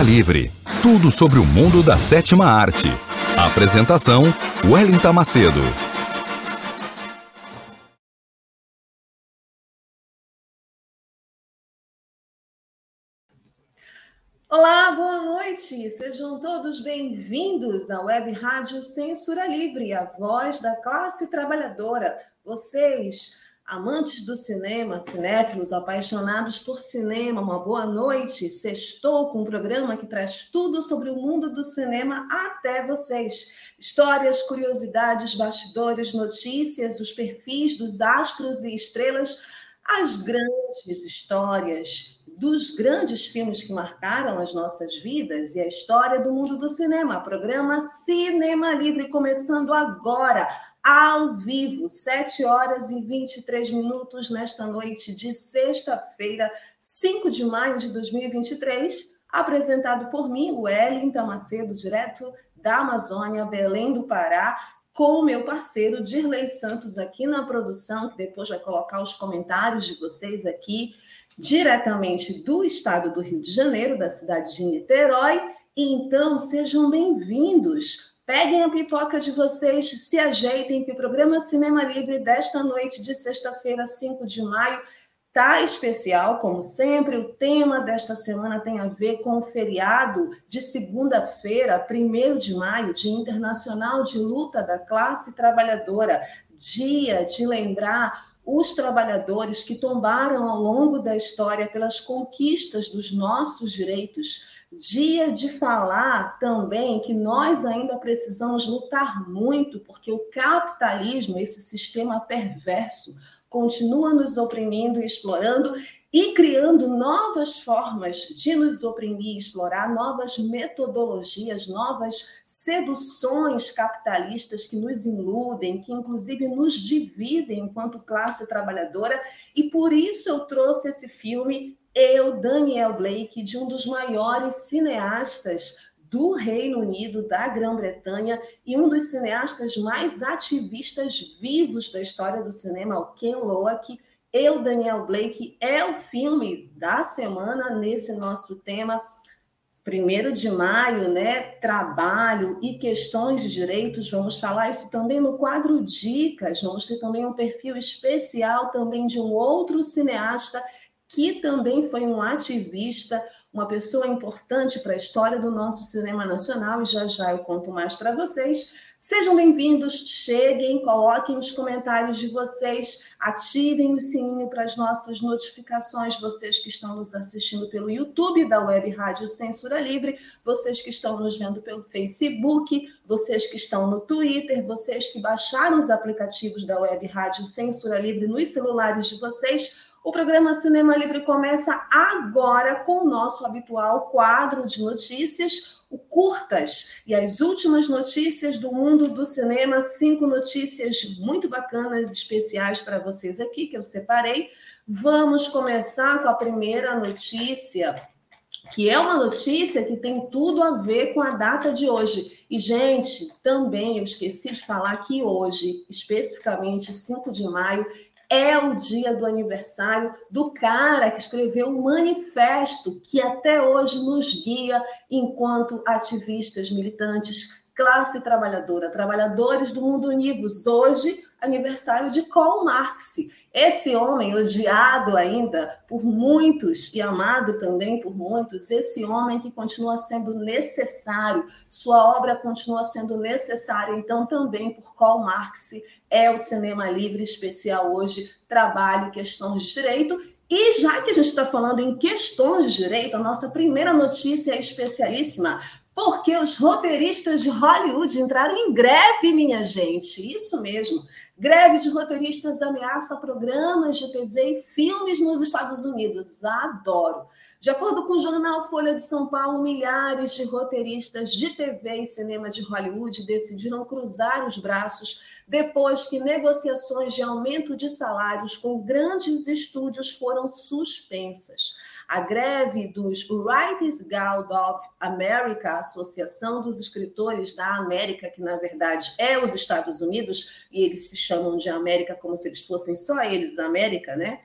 Cinema Livre. Tudo sobre o mundo da sétima arte. Apresentação: Wellington Macedo. Olá, boa noite. Sejam todos bem-vindos à Web Rádio Censura Livre, a voz da classe trabalhadora. Vocês Amantes do cinema, cinéfilos, apaixonados por cinema, uma boa noite. Sextou com um programa que traz tudo sobre o mundo do cinema até vocês. Histórias, curiosidades, bastidores, notícias, os perfis dos astros e estrelas, as grandes histórias dos grandes filmes que marcaram as nossas vidas e a história do mundo do cinema. Programa Cinema Livre começando agora ao vivo, 7 horas e 23 minutos nesta noite de sexta-feira, 5 de maio de 2023, apresentado por mim, o Wellington Macedo, direto da Amazônia, Belém do Pará, com o meu parceiro Dirley Santos aqui na produção, que depois vai colocar os comentários de vocês aqui, diretamente do estado do Rio de Janeiro, da cidade de Niterói. Então, sejam bem-vindos Peguem a pipoca de vocês, se ajeitem, que o programa Cinema Livre desta noite de sexta-feira, 5 de maio, tá especial, como sempre. O tema desta semana tem a ver com o feriado de segunda-feira, 1 de maio, Dia Internacional de Luta da Classe Trabalhadora, dia de lembrar os trabalhadores que tombaram ao longo da história pelas conquistas dos nossos direitos dia de falar também que nós ainda precisamos lutar muito, porque o capitalismo, esse sistema perverso, continua nos oprimindo e explorando e criando novas formas de nos oprimir explorar, novas metodologias, novas seduções capitalistas que nos iludem, que inclusive nos dividem enquanto classe trabalhadora. E por isso eu trouxe esse filme eu, Daniel Blake, de um dos maiores cineastas do Reino Unido, da Grã-Bretanha, e um dos cineastas mais ativistas vivos da história do cinema, o Ken Loach. Eu, Daniel Blake, é o filme da semana nesse nosso tema. Primeiro de maio, né? Trabalho e questões de direitos. Vamos falar isso também no quadro Dicas. Vamos ter também um perfil especial também de um outro cineasta que também foi um ativista, uma pessoa importante para a história do nosso cinema nacional, e já já eu conto mais para vocês. Sejam bem-vindos, cheguem, coloquem os comentários de vocês, ativem o sininho para as nossas notificações, vocês que estão nos assistindo pelo YouTube da Web Rádio Censura Livre, vocês que estão nos vendo pelo Facebook, vocês que estão no Twitter, vocês que baixaram os aplicativos da Web Rádio Censura Livre nos celulares de vocês. O programa Cinema Livre começa agora com o nosso habitual quadro de notícias, o Curtas, e as últimas notícias do mundo do cinema, cinco notícias muito bacanas, especiais para vocês aqui, que eu separei. Vamos começar com a primeira notícia, que é uma notícia que tem tudo a ver com a data de hoje. E, gente, também eu esqueci de falar que hoje, especificamente 5 de maio, é o dia do aniversário do cara que escreveu um manifesto que até hoje nos guia enquanto ativistas militantes, classe trabalhadora, trabalhadores do mundo univos. Hoje, aniversário de Karl Marx. Esse homem, odiado ainda por muitos e amado também por muitos, esse homem que continua sendo necessário, sua obra continua sendo necessária, então, também por Karl Marx é o Cinema Livre especial hoje, trabalho, questões de direito. E já que a gente está falando em questões de direito, a nossa primeira notícia é especialíssima, porque os roteiristas de Hollywood entraram em greve, minha gente. Isso mesmo. Greve de roteiristas ameaça programas de TV e filmes nos Estados Unidos. Adoro. De acordo com o jornal Folha de São Paulo, milhares de roteiristas de TV e cinema de Hollywood decidiram cruzar os braços depois que negociações de aumento de salários com grandes estúdios foram suspensas. A greve dos Writers Guild of America, Associação dos Escritores da América, que na verdade é os Estados Unidos, e eles se chamam de América como se eles fossem só eles América, né?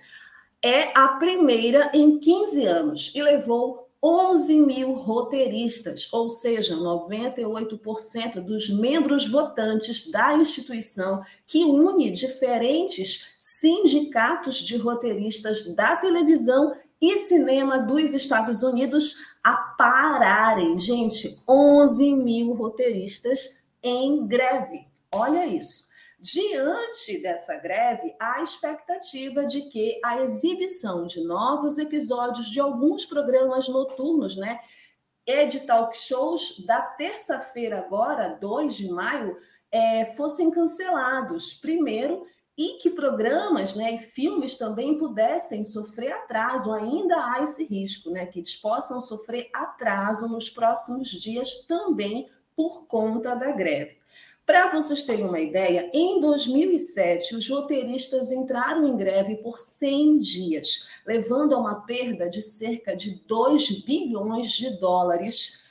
É a primeira em 15 anos e levou 11 mil roteiristas, ou seja, 98% dos membros votantes da instituição que une diferentes sindicatos de roteiristas da televisão e cinema dos Estados Unidos a pararem. Gente, 11 mil roteiristas em greve. Olha isso. Diante dessa greve, há expectativa de que a exibição de novos episódios de alguns programas noturnos, né, e de talk shows da terça-feira agora, 2 de maio, é, fossem cancelados. Primeiro, e que programas né, e filmes também pudessem sofrer atraso, ainda há esse risco, né, que eles possam sofrer atraso nos próximos dias também por conta da greve. Para vocês terem uma ideia, em 2007, os roteiristas entraram em greve por 100 dias, levando a uma perda de cerca de 2 bilhões de dólares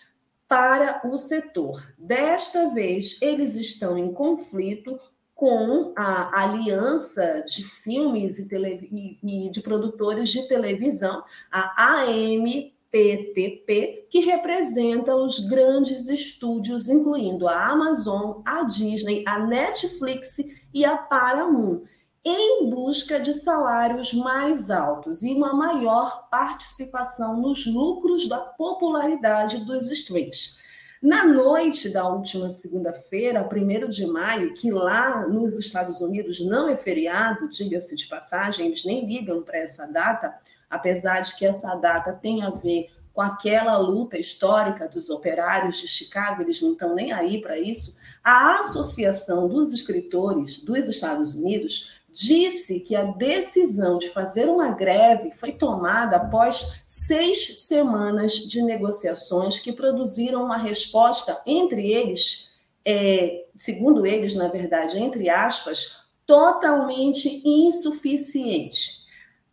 para o setor. Desta vez, eles estão em conflito com a Aliança de Filmes e, e, de Produtores de Televisão, a AM PTP, que representa os grandes estúdios, incluindo a Amazon, a Disney, a Netflix e a Paramount, em busca de salários mais altos e uma maior participação nos lucros da popularidade dos streams. Na noite da última segunda-feira, 1 de maio, que lá nos Estados Unidos não é feriado, diga-se de passagem, eles nem ligam para essa data, apesar de que essa data tem a ver com aquela luta histórica dos operários de Chicago, eles não estão nem aí para isso. A Associação dos Escritores dos Estados Unidos disse que a decisão de fazer uma greve foi tomada após seis semanas de negociações que produziram uma resposta entre eles, é, segundo eles, na verdade, entre aspas, totalmente insuficiente.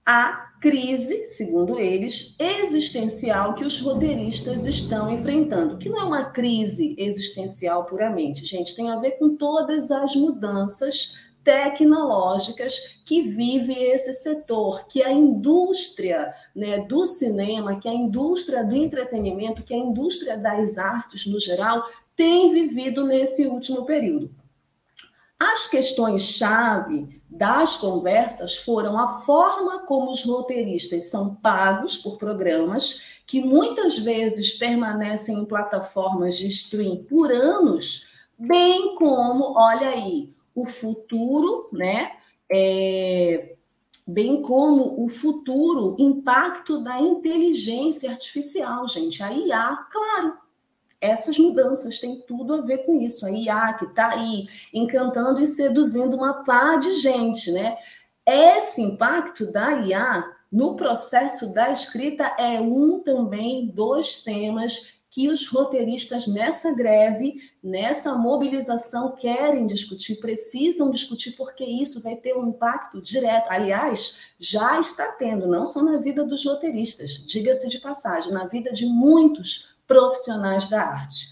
A crise, segundo eles, existencial que os roteiristas estão enfrentando, que não é uma crise existencial puramente, gente, tem a ver com todas as mudanças tecnológicas que vive esse setor, que a indústria né, do cinema, que a indústria do entretenimento, que a indústria das artes no geral tem vivido nesse último período. As questões-chave das conversas foram a forma como os roteiristas são pagos por programas que muitas vezes permanecem em plataformas de stream por anos, bem como, olha aí, o futuro, né? É, bem como o futuro impacto da inteligência artificial, gente. A IA, claro, essas mudanças têm tudo a ver com isso. A IA que está aí encantando e seduzindo uma pá de gente, né? Esse impacto da IA no processo da escrita é um também dos temas que os roteiristas nessa greve, nessa mobilização querem discutir, precisam discutir, porque isso vai ter um impacto direto. Aliás, já está tendo, não só na vida dos roteiristas, diga-se de passagem, na vida de muitos profissionais da arte.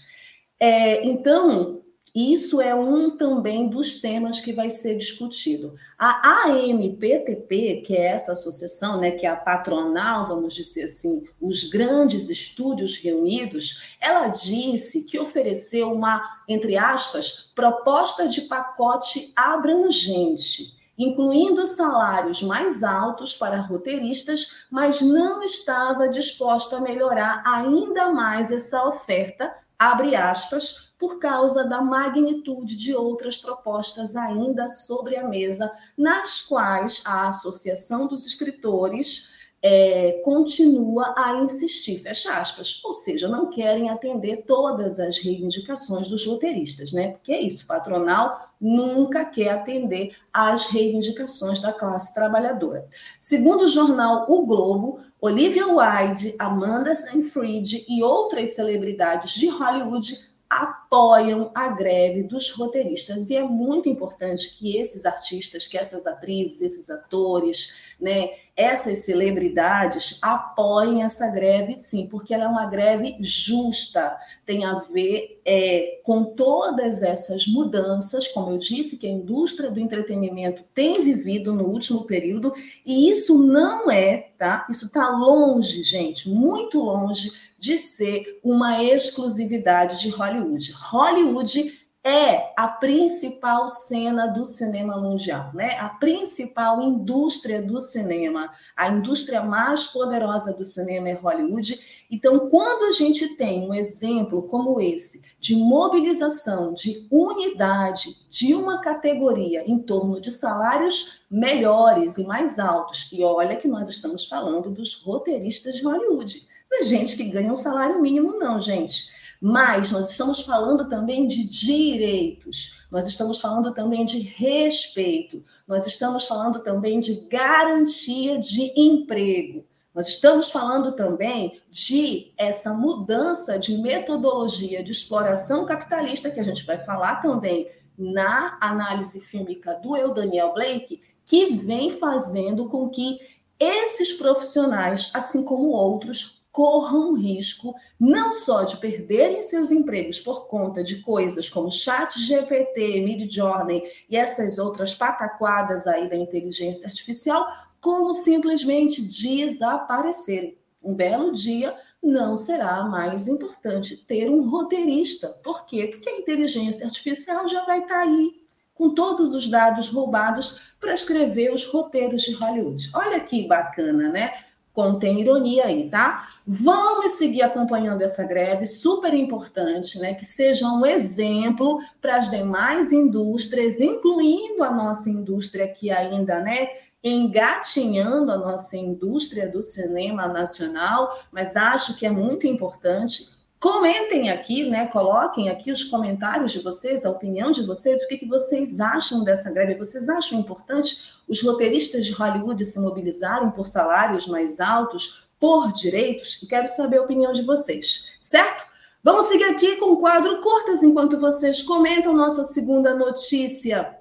É, então, isso é um também dos temas que vai ser discutido. A AMPTP, que é essa associação, né, que é a patronal, vamos dizer assim, os grandes estúdios reunidos, ela disse que ofereceu uma, entre aspas, proposta de pacote abrangente incluindo salários mais altos para roteiristas, mas não estava disposta a melhorar ainda mais essa oferta, abre aspas, por causa da magnitude de outras propostas ainda sobre a mesa, nas quais a Associação dos Escritores é, continua a insistir, fecha aspas, ou seja, não querem atender todas as reivindicações dos roteiristas, né? Porque é isso, patronal nunca quer atender às reivindicações da classe trabalhadora. Segundo o jornal O Globo, Olivia Wilde, Amanda Seyfried e outras celebridades de Hollywood apoiam a greve dos roteiristas. E é muito importante que esses artistas, que essas atrizes, esses atores, né, essas celebridades apoiem essa greve, sim, porque ela é uma greve justa, tem a ver é, com todas essas mudanças, como eu disse, que a indústria do entretenimento tem vivido no último período, e isso não é, tá? Isso está longe, gente, muito longe de ser uma exclusividade de Hollywood. Hollywood é a principal cena do cinema mundial, né? A principal indústria do cinema, a indústria mais poderosa do cinema é Hollywood. Então, quando a gente tem um exemplo como esse de mobilização, de unidade de uma categoria em torno de salários melhores e mais altos, e olha que nós estamos falando dos roteiristas de Hollywood não é gente que ganha um salário mínimo, não, gente. Mas nós estamos falando também de direitos, nós estamos falando também de respeito, nós estamos falando também de garantia de emprego. Nós estamos falando também de essa mudança de metodologia de exploração capitalista, que a gente vai falar também na análise fílmica do Eu Daniel Blake, que vem fazendo com que esses profissionais, assim como outros, corram risco não só de perderem seus empregos por conta de coisas como chat GPT, Midjourney e essas outras pataquadas aí da inteligência artificial, como simplesmente desaparecerem. Um belo dia não será mais importante ter um roteirista. Por quê? Porque a inteligência artificial já vai estar aí com todos os dados roubados para escrever os roteiros de Hollywood. Olha que bacana, né? Contém ironia aí, tá? Vamos seguir acompanhando essa greve, super importante, né? Que seja um exemplo para as demais indústrias, incluindo a nossa indústria que ainda, né? Engatinhando a nossa indústria do cinema nacional, mas acho que é muito importante Comentem aqui, né? Coloquem aqui os comentários de vocês, a opinião de vocês, o que, que vocês acham dessa greve. Vocês acham importante os roteiristas de Hollywood se mobilizarem por salários mais altos, por direitos? Quero saber a opinião de vocês, certo? Vamos seguir aqui com o quadro Curtas enquanto vocês comentam nossa segunda notícia.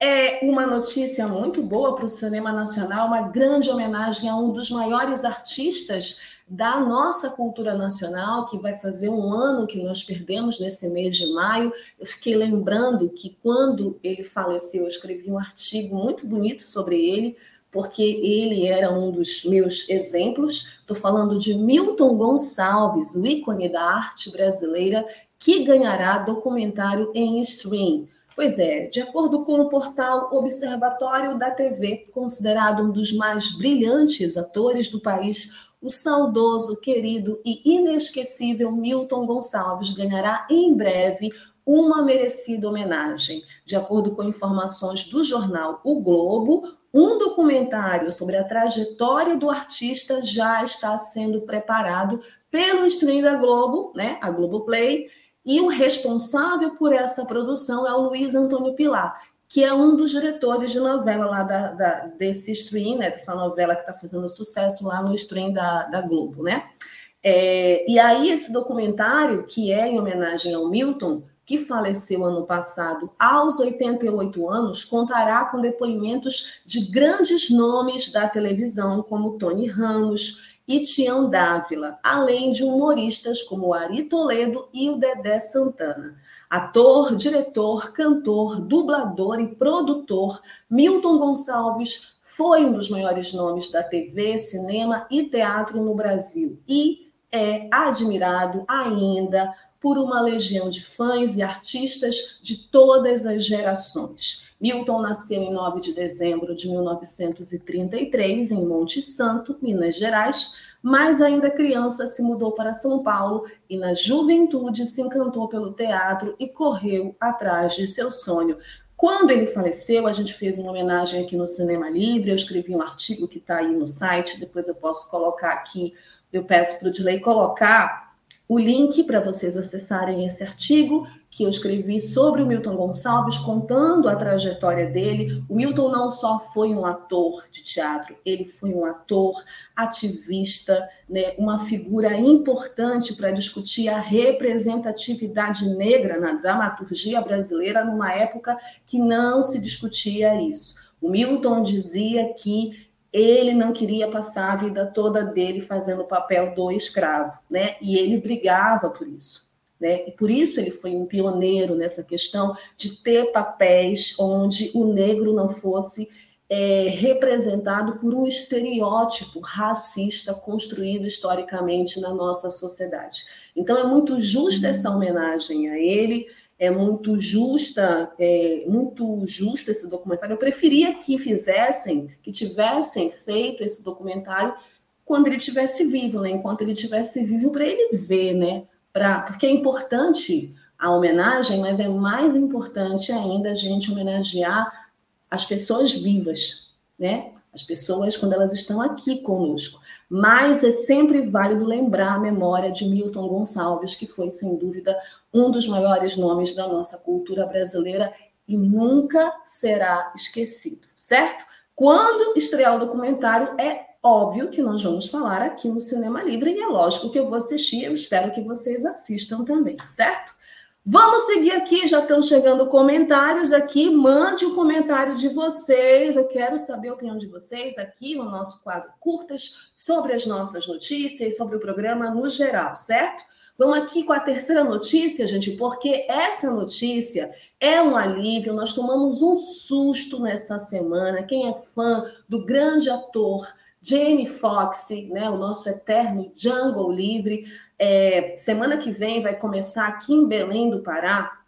É uma notícia muito boa para o cinema nacional, uma grande homenagem a um dos maiores artistas da nossa cultura nacional, que vai fazer um ano que nós perdemos nesse mês de maio. Eu fiquei lembrando que quando ele faleceu, eu escrevi um artigo muito bonito sobre ele, porque ele era um dos meus exemplos. Estou falando de Milton Gonçalves, o ícone da arte brasileira, que ganhará documentário em stream. Pois é, de acordo com o portal Observatório da TV, considerado um dos mais brilhantes atores do país, o saudoso, querido e inesquecível Milton Gonçalves ganhará em breve uma merecida homenagem. De acordo com informações do jornal O Globo, um documentário sobre a trajetória do artista já está sendo preparado pelo stream da Globo, né, a Globoplay, e o responsável por essa produção é o Luiz Antônio Pilar, que é um dos diretores de novela lá da, da desse stream, né, dessa novela que está fazendo sucesso lá no stream da, da Globo, né? É, e aí esse documentário, que é em homenagem ao Milton, que faleceu ano passado aos 88 anos, contará com depoimentos de grandes nomes da televisão, como Tony Ramos e Tião Dávila, além de humoristas como Ari Toledo e o Dedé Santana. Ator, diretor, cantor, dublador e produtor, Milton Gonçalves foi um dos maiores nomes da TV, cinema e teatro no Brasil e é admirado ainda por uma legião de fãs e artistas de todas as gerações. Milton nasceu em 9 de dezembro de 1933 em Monte Santo, Minas Gerais mas ainda criança se mudou para São Paulo e na juventude se encantou pelo teatro e correu atrás de seu sonho. Quando ele faleceu, a gente fez uma homenagem aqui no Cinema Livre. Eu escrevi um artigo que está aí no site, depois eu posso colocar aqui. Eu peço para o Dilei colocar o link para vocês acessarem esse artigo que eu escrevi sobre o Milton Gonçalves, contando a trajetória dele. O Milton não só foi um ator de teatro, ele foi um ator, ativista, né, uma figura importante para discutir a representatividade negra na dramaturgia brasileira numa época que não se discutia isso. O Milton dizia que ele não queria passar a vida toda dele fazendo o papel do escravo, né? E ele brigava por isso. Né? E por isso ele foi um pioneiro nessa questão de ter papéis onde o negro não fosse é, representado por um estereótipo racista construído historicamente na nossa sociedade. Então é muito justa essa homenagem a ele, é muito justa, é, muito justo esse documentário. Eu preferia que fizessem, que tivessem feito esse documentário quando ele tivesse vivo, né? enquanto ele tivesse vivo, para ele ver, né? Pra, porque é importante a homenagem, mas é mais importante ainda a gente homenagear as pessoas vivas, né? As pessoas quando elas estão aqui conosco. Mas é sempre válido lembrar a memória de Milton Gonçalves, que foi, sem dúvida, um dos maiores nomes da nossa cultura brasileira e nunca será esquecido, certo? Quando estrear o documentário, é óbvio que nós vamos falar aqui no Cinema Livre, e é lógico que eu vou assistir, eu espero que vocês assistam também, certo? Vamos seguir aqui, já estão chegando comentários aqui. Mande o comentário de vocês. Eu quero saber a opinião de vocês aqui no nosso quadro Curtas sobre as nossas notícias, sobre o programa no geral, certo? Vamos aqui com a terceira notícia, gente, porque essa notícia é um alívio. Nós tomamos um susto nessa semana. Quem é fã do grande ator Jamie Foxx, né, o nosso eterno Jungle Livre, é, semana que vem vai começar aqui em Belém do Pará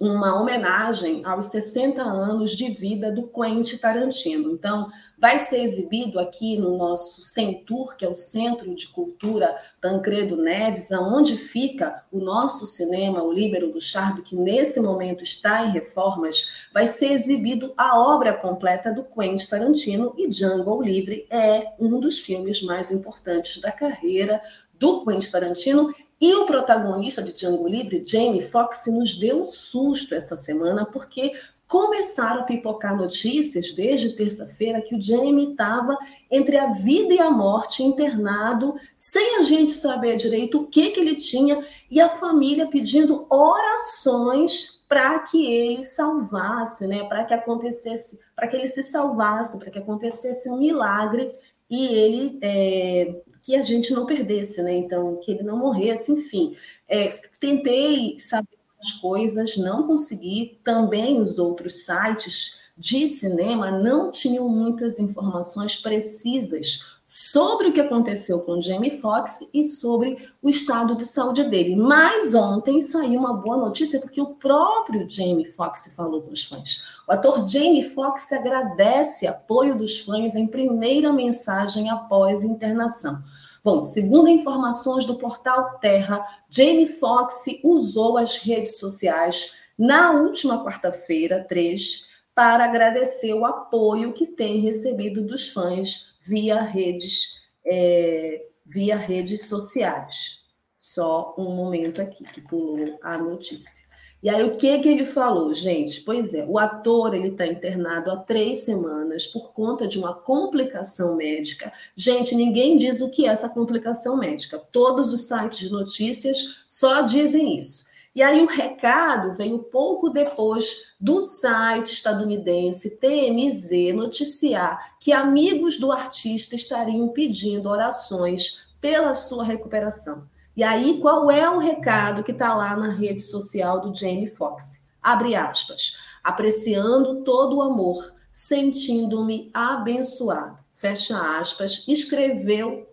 uma homenagem aos 60 anos de vida do Quentin Tarantino. Então, vai ser exibido aqui no nosso Centur, que é o Centro de Cultura Tancredo Neves, aonde fica o nosso cinema, o Líbero do Chardo, que nesse momento está em reformas, vai ser exibido a obra completa do Quentin Tarantino e Django Livre é um dos filmes mais importantes da carreira do Quentin Tarantino e o protagonista de Django Livre, Jamie Foxx, nos deu um susto essa semana porque começaram a pipocar notícias desde terça-feira que o Jamie estava entre a vida e a morte, internado, sem a gente saber direito o que, que ele tinha, e a família pedindo orações para que ele salvasse, né? Para que acontecesse, para que ele se salvasse, para que acontecesse um milagre e ele é, que a gente não perdesse, né? Então, que ele não morresse, enfim. É, tentei saber as coisas, não consegui. Também os outros sites de cinema não tinham muitas informações precisas sobre o que aconteceu com Jamie Foxx e sobre o estado de saúde dele. Mas ontem saiu uma boa notícia porque o próprio Jamie Foxx falou com os fãs. O ator Jamie Foxx agradece apoio dos fãs em primeira mensagem após internação. Bom, segundo informações do portal Terra, Jamie Foxx usou as redes sociais na última quarta-feira, 3, para agradecer o apoio que tem recebido dos fãs via redes, é, via redes sociais. Só um momento aqui que pulou a notícia. E aí, o que, que ele falou, gente? Pois é, o ator ele está internado há três semanas por conta de uma complicação médica. Gente, ninguém diz o que é essa complicação médica. Todos os sites de notícias só dizem isso. E aí o recado veio pouco depois do site estadunidense TMZ noticiar que amigos do artista estariam pedindo orações pela sua recuperação. E aí, qual é o recado que está lá na rede social do Jamie Foxx? Abre aspas. Apreciando todo o amor, sentindo-me abençoado. Fecha aspas. Escreveu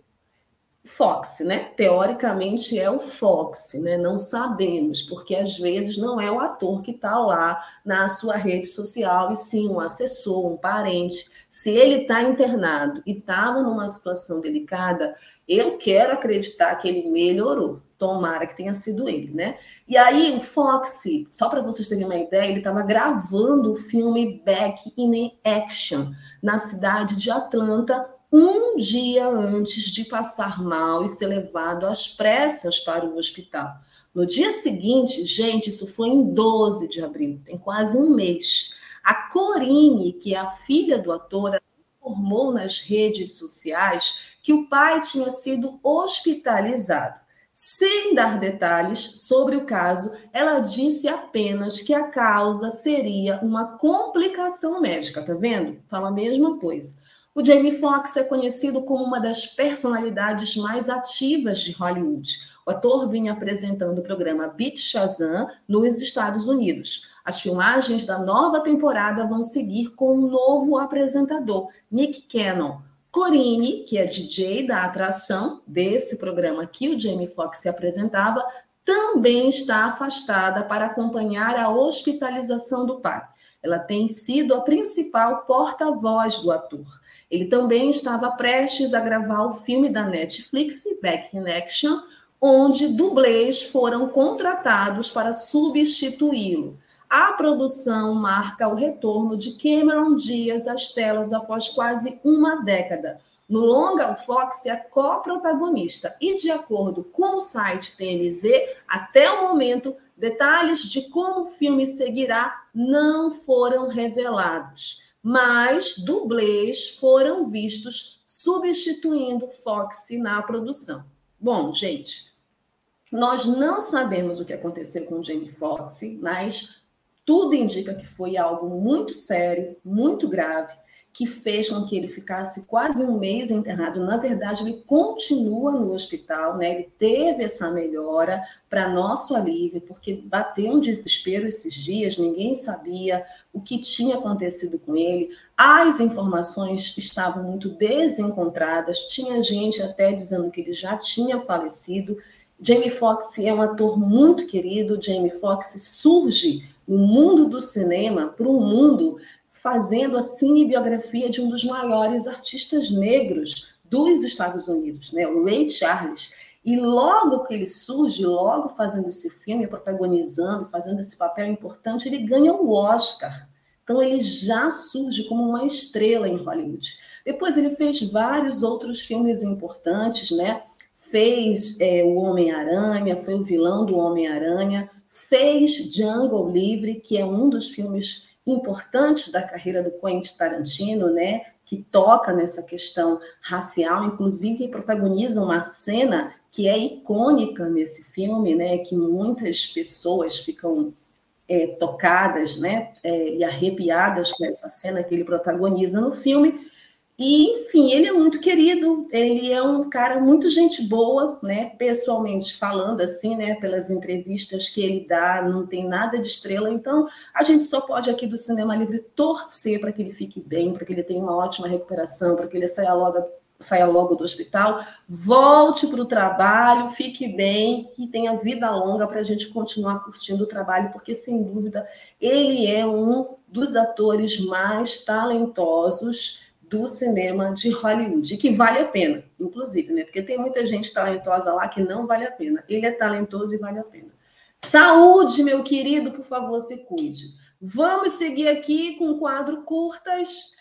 Fox, né? Teoricamente é o Fox, né? Não sabemos, porque às vezes não é o ator que está lá na sua rede social, e sim um assessor, um parente. Se ele está internado e estava numa situação delicada, eu quero acreditar que ele melhorou, Tomara que tenha sido ele, né? E aí o Foxy, só para vocês terem uma ideia, ele estava gravando o filme Back in Action na cidade de Atlanta um dia antes de passar mal e ser levado às pressas para o hospital. No dia seguinte, gente, isso foi em 12 de abril, tem quase um mês. A Corine, que é a filha do ator, informou nas redes sociais que o pai tinha sido hospitalizado. Sem dar detalhes sobre o caso, ela disse apenas que a causa seria uma complicação médica, tá vendo? Fala a mesma coisa. O Jamie Foxx é conhecido como uma das personalidades mais ativas de Hollywood. O ator vinha apresentando o programa Beat Shazam nos Estados Unidos. As filmagens da nova temporada vão seguir com um novo apresentador, Nick Cannon. Corine, que é DJ da atração desse programa que o Jamie Foxx se apresentava, também está afastada para acompanhar a hospitalização do pai. Ela tem sido a principal porta-voz do ator. Ele também estava prestes a gravar o filme da Netflix, Back in Action, onde dublês foram contratados para substituí-lo. A produção marca o retorno de Cameron Diaz às telas após quase uma década. No longa, o Fox é co-protagonista e, de acordo com o site TMZ, até o momento, detalhes de como o filme seguirá não foram revelados mas dublês foram vistos substituindo Fox na produção. Bom, gente, nós não sabemos o que aconteceu com Jamie Foxx, mas tudo indica que foi algo muito sério, muito grave, que fez com que ele ficasse quase um mês internado. Na verdade, ele continua no hospital, né? Ele teve essa melhora para nosso alívio, porque bateu um desespero esses dias, ninguém sabia o que tinha acontecido com ele. As informações estavam muito desencontradas, tinha gente até dizendo que ele já tinha falecido. Jamie Foxx é um ator muito querido, Jamie Foxx surge no mundo do cinema para um mundo fazendo a cinebiografia de um dos maiores artistas negros dos Estados Unidos, né? o Ray Charles. E logo que ele surge, logo fazendo esse filme, protagonizando, fazendo esse papel importante, ele ganha o Oscar. Então ele já surge como uma estrela em Hollywood. Depois ele fez vários outros filmes importantes, né? Fez é, o Homem-Aranha, foi o vilão do Homem-Aranha, fez Jungle Livre, que é um dos filmes importantes da carreira do Quentin Tarantino, né, que toca nessa questão racial, inclusive protagoniza uma cena que é icônica nesse filme, né, que muitas pessoas ficam é, tocadas, né, é, e arrepiadas com essa cena que ele protagoniza no filme, e, enfim, ele é muito querido, ele é um cara muito gente boa, né? Pessoalmente falando, assim, né? Pelas entrevistas que ele dá, não tem nada de estrela. Então, a gente só pode aqui do Cinema Livre torcer para que ele fique bem, para que ele tenha uma ótima recuperação, para que ele saia logo, saia logo do hospital, volte para o trabalho, fique bem, que tenha vida longa para a gente continuar curtindo o trabalho, porque, sem dúvida, ele é um dos atores mais talentosos do cinema de Hollywood, que vale a pena, inclusive, né? Porque tem muita gente talentosa lá que não vale a pena. Ele é talentoso e vale a pena. Saúde, meu querido, por favor, se cuide. Vamos seguir aqui com o quadro curtas.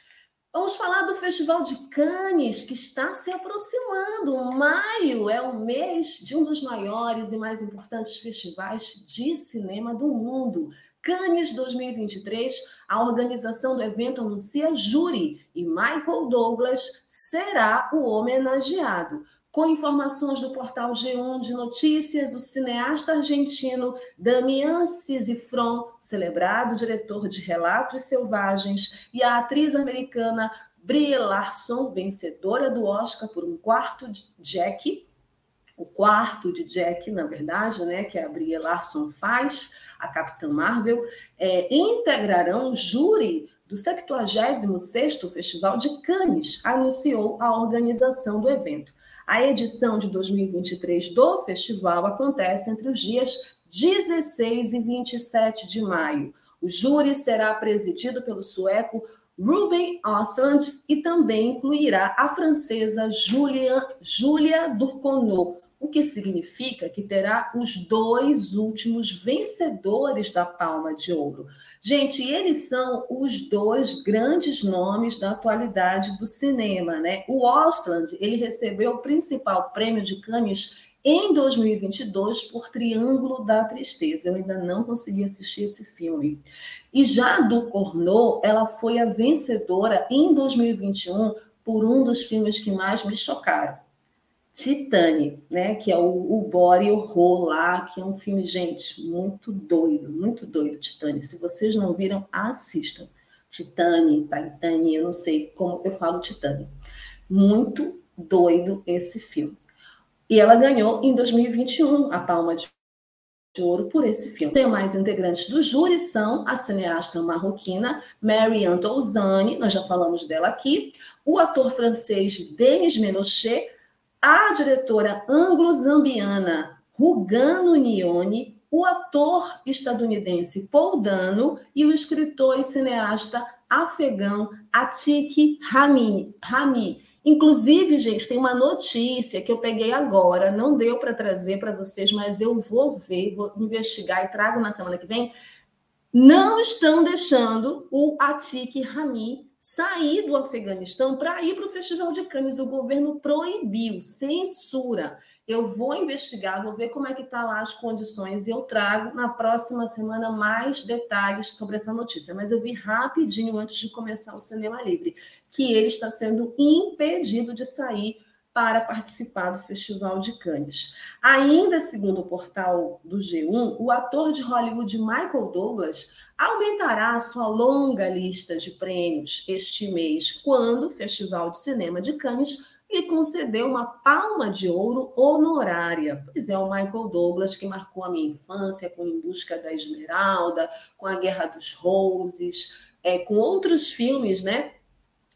Vamos falar do Festival de Cannes, que está se aproximando. Maio é o mês de um dos maiores e mais importantes festivais de cinema do mundo. Cannes 2023, a organização do evento anuncia júri e Michael Douglas será o homenageado. Com informações do portal G1 de Notícias, o cineasta argentino Damian Cisifron, celebrado diretor de Relatos Selvagens, e a atriz americana Brie Larson, vencedora do Oscar por um quarto de Jack, o quarto de Jack, na verdade, né, que a Brie Larson faz, a Capitã Marvel, é, integrarão o júri do 76º Festival de Cannes, anunciou a organização do evento. A edição de 2023 do festival acontece entre os dias 16 e 27 de maio. O júri será presidido pelo sueco Ruben Östlund e também incluirá a francesa Julia, Julia Durconot, o que significa que terá os dois últimos vencedores da Palma de Ouro. Gente, eles são os dois grandes nomes da atualidade do cinema, né? O Ostland, ele recebeu o principal prêmio de Cannes em 2022 por Triângulo da Tristeza. Eu ainda não consegui assistir esse filme. E já do Cornô, ela foi a vencedora em 2021 por um dos filmes que mais me chocaram. Titane, né? Que é o, o Body Horror lá, que é um filme, gente, muito doido, muito doido, Titane. Se vocês não viram, assistam. Titane, Titane, eu não sei como eu falo Titane. Muito doido esse filme. E ela ganhou em 2021 a Palma de Ouro por esse filme. Tem mais integrantes do júri são a cineasta marroquina Marianne Touzani, nós já falamos dela aqui, o ator francês Denis Menochet, a diretora anglo-zambiana Rugano Nione, o ator estadunidense Paul Dano e o escritor e cineasta afegão Atik Rami. Rami. Inclusive, gente, tem uma notícia que eu peguei agora, não deu para trazer para vocês, mas eu vou ver, vou investigar e trago na semana que vem. Não estão deixando o Atik Rami sair do Afeganistão para ir para o Festival de Cannes. O governo proibiu, censura. Eu vou investigar, vou ver como é que está lá as condições e eu trago na próxima semana mais detalhes sobre essa notícia. Mas eu vi rapidinho antes de começar o Cinema Livre que ele está sendo impedido de sair para participar do Festival de Cannes. Ainda segundo o portal do G1, o ator de Hollywood Michael Douglas aumentará a sua longa lista de prêmios este mês, quando o Festival de Cinema de Cannes lhe concedeu uma palma de ouro honorária. Pois é, o Michael Douglas, que marcou a minha infância com Em Busca da Esmeralda, com A Guerra dos Roses, é, com outros filmes, né?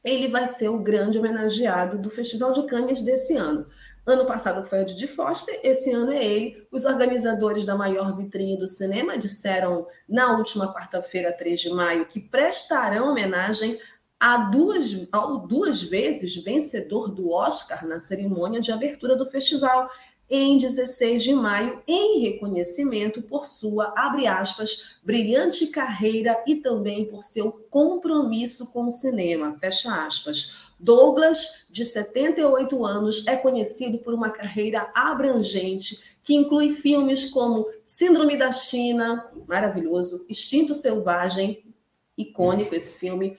Ele vai ser o grande homenageado do Festival de Cannes desse ano. Ano passado foi o Didi Foster, esse ano é ele. Os organizadores da maior vitrine do cinema disseram na última quarta-feira, 3 de maio, que prestarão homenagem a duas, ao duas vezes vencedor do Oscar na cerimônia de abertura do festival em 16 de maio, em reconhecimento por sua, abre aspas, brilhante carreira e também por seu compromisso com o cinema, fecha aspas. Douglas, de 78 anos, é conhecido por uma carreira abrangente que inclui filmes como Síndrome da China, maravilhoso, Instinto Selvagem, icônico esse filme,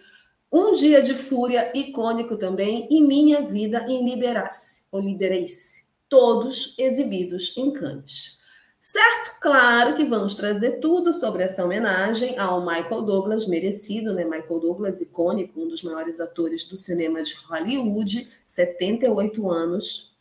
Um Dia de Fúria, icônico também, e Minha Vida em Liberace, ou Libereice todos exibidos em Cannes. Certo? Claro que vamos trazer tudo sobre essa homenagem ao Michael Douglas, merecido, né? Michael Douglas, icônico, um dos maiores atores do cinema de Hollywood, 78 anos,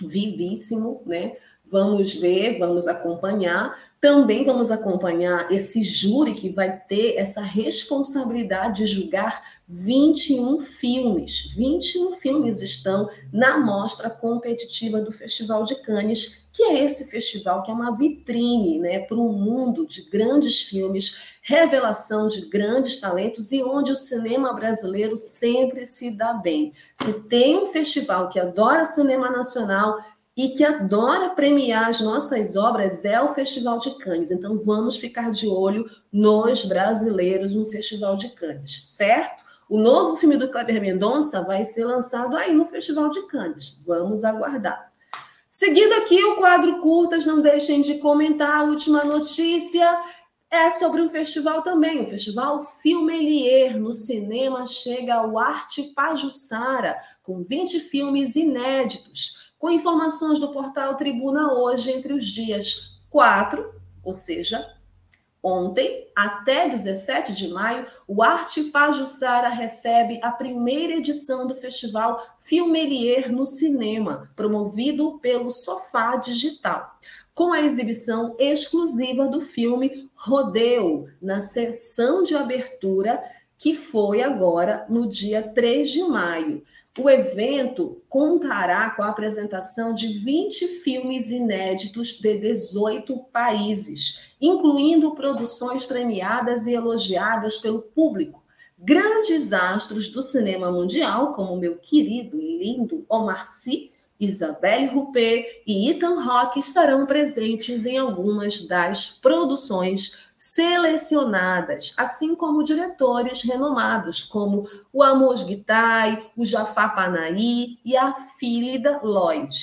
vivíssimo, né? Vamos ver, vamos acompanhar. Também vamos acompanhar esse júri que vai ter essa responsabilidade de julgar 21 filmes. 21 filmes estão na mostra competitiva do Festival de Cannes, que é esse festival que é uma vitrine né, para um mundo de grandes filmes, revelação de grandes talentos e onde o cinema brasileiro sempre se dá bem. Se tem um festival que adora cinema nacional, e que adora premiar as nossas obras é o Festival de Cannes. Então vamos ficar de olho nos brasileiros no Festival de Cannes, certo? O novo filme do Kleber Mendonça vai ser lançado aí no Festival de Cannes. Vamos aguardar. Seguindo aqui o quadro curtas, não deixem de comentar a última notícia. É sobre um festival também, o Festival Filmelier no cinema chega ao Arte Pajussara, com 20 filmes inéditos com informações do portal Tribuna hoje entre os dias 4, ou seja, ontem, até 17 de maio, o Arte Pajussara recebe a primeira edição do Festival Filmelier no Cinema, promovido pelo Sofá Digital, com a exibição exclusiva do filme Rodeu, na sessão de abertura que foi agora no dia 3 de maio. O evento contará com a apresentação de 20 filmes inéditos de 18 países, incluindo produções premiadas e elogiadas pelo público. Grandes astros do cinema mundial, como meu querido e lindo Omar Sy Isabelle Ruppé e Ethan Rock estarão presentes em algumas das produções selecionadas, assim como diretores renomados, como o Amos Guitai, o Jafar Panahi e a Fílida Lloyd.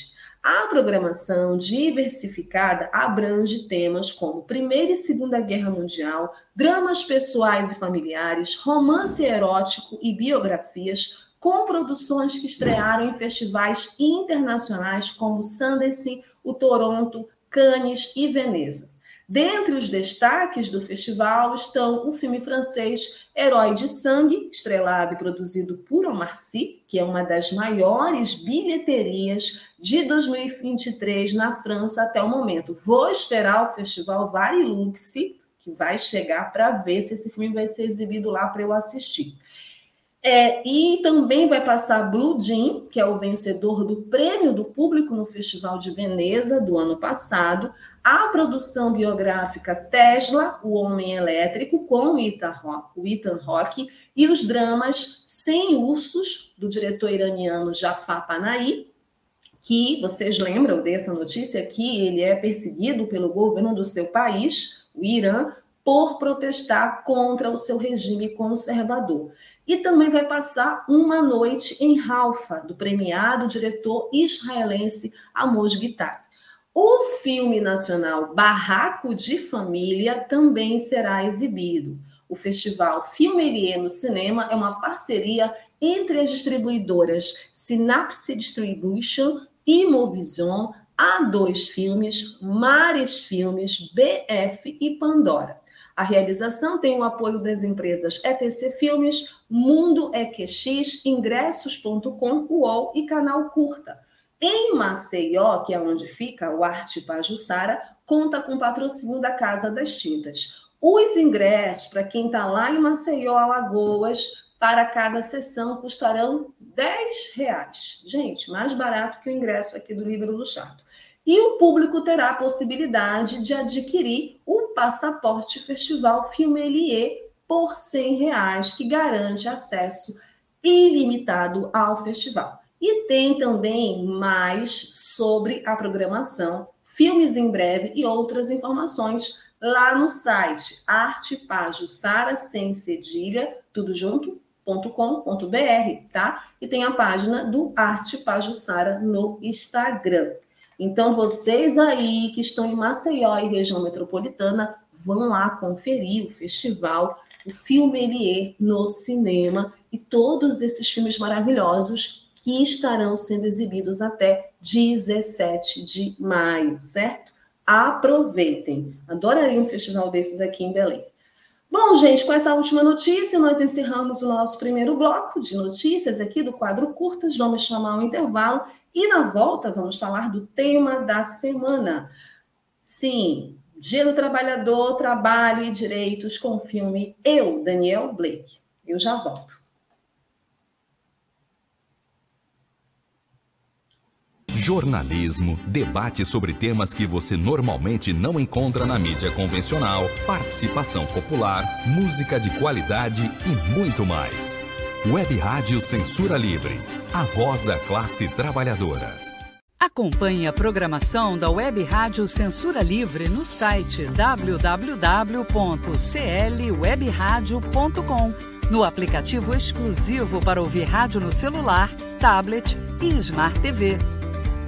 A programação diversificada abrange temas como Primeira e Segunda Guerra Mundial, dramas pessoais e familiares, romance erótico e biografias, com produções que estrearam em festivais internacionais como Sundance, o Toronto, Cannes e Veneza. Dentre os destaques do festival estão o filme francês Herói de Sangue, estrelado e produzido por Omar Sy, que é uma das maiores bilheterias de 2023 na França até o momento. Vou esperar o festival Varilux, que vai chegar para ver se esse filme vai ser exibido lá para eu assistir. É, e também vai passar Blue Jean, que é o vencedor do prêmio do público no Festival de Veneza do ano passado, a produção biográfica Tesla, o Homem Elétrico, com o Ethan Rock, o e os dramas Sem Ursos, do diretor iraniano Jafar Panahi, que vocês lembram dessa notícia que ele é perseguido pelo governo do seu país, o Irã, por protestar contra o seu regime conservador. E também vai passar uma noite em Ralfa, do premiado diretor israelense Amos Guitar. O filme nacional Barraco de Família também será exibido. O festival Filmerie no Cinema é uma parceria entre as distribuidoras Synapse Distribution e Movision, A2 Filmes, Mares Filmes, BF e Pandora. A realização tem o apoio das empresas ETC Filmes, Mundo EQX, Ingressos.com, UOL e Canal Curta. Em Maceió, que é onde fica o Arte Pajussara, conta com patrocínio da Casa das Tintas. Os ingressos para quem está lá em Maceió, Alagoas, para cada sessão custarão 10 reais. Gente, mais barato que o ingresso aqui do Livro do Chato. E o público terá a possibilidade de adquirir o passaporte Festival Filmelier por 100 reais, que garante acesso ilimitado ao festival. E tem também mais sobre a programação, filmes em breve e outras informações lá no site Arte Pajussara sem cedilha, tudo junto, .com.br, tá? E tem a página do Arte Pajussara no Instagram. Então, vocês aí que estão em Maceió e região metropolitana, vão lá conferir o festival, o Filmelier no cinema e todos esses filmes maravilhosos que estarão sendo exibidos até 17 de maio, certo? Aproveitem. Adoraria um festival desses aqui em Belém. Bom, gente, com essa última notícia, nós encerramos o nosso primeiro bloco de notícias aqui do quadro Curtas. Vamos chamar o intervalo e na volta vamos falar do tema da semana. Sim, Dia do Trabalhador, Trabalho e Direitos com o filme Eu, Daniel Blake. Eu já volto. Jornalismo, debate sobre temas que você normalmente não encontra na mídia convencional, participação popular, música de qualidade e muito mais. Web Rádio Censura Livre, a voz da classe trabalhadora. Acompanhe a programação da Web Rádio Censura Livre no site www.clwebradio.com, no aplicativo exclusivo para ouvir rádio no celular, tablet e Smart TV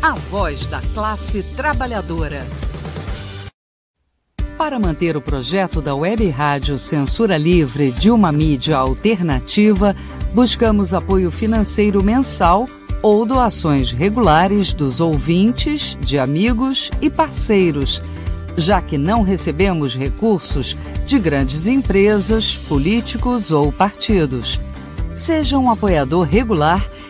a voz da classe trabalhadora. Para manter o projeto da Web Rádio Censura Livre de uma mídia alternativa, buscamos apoio financeiro mensal ou doações regulares dos ouvintes, de amigos e parceiros, já que não recebemos recursos de grandes empresas, políticos ou partidos. Seja um apoiador regular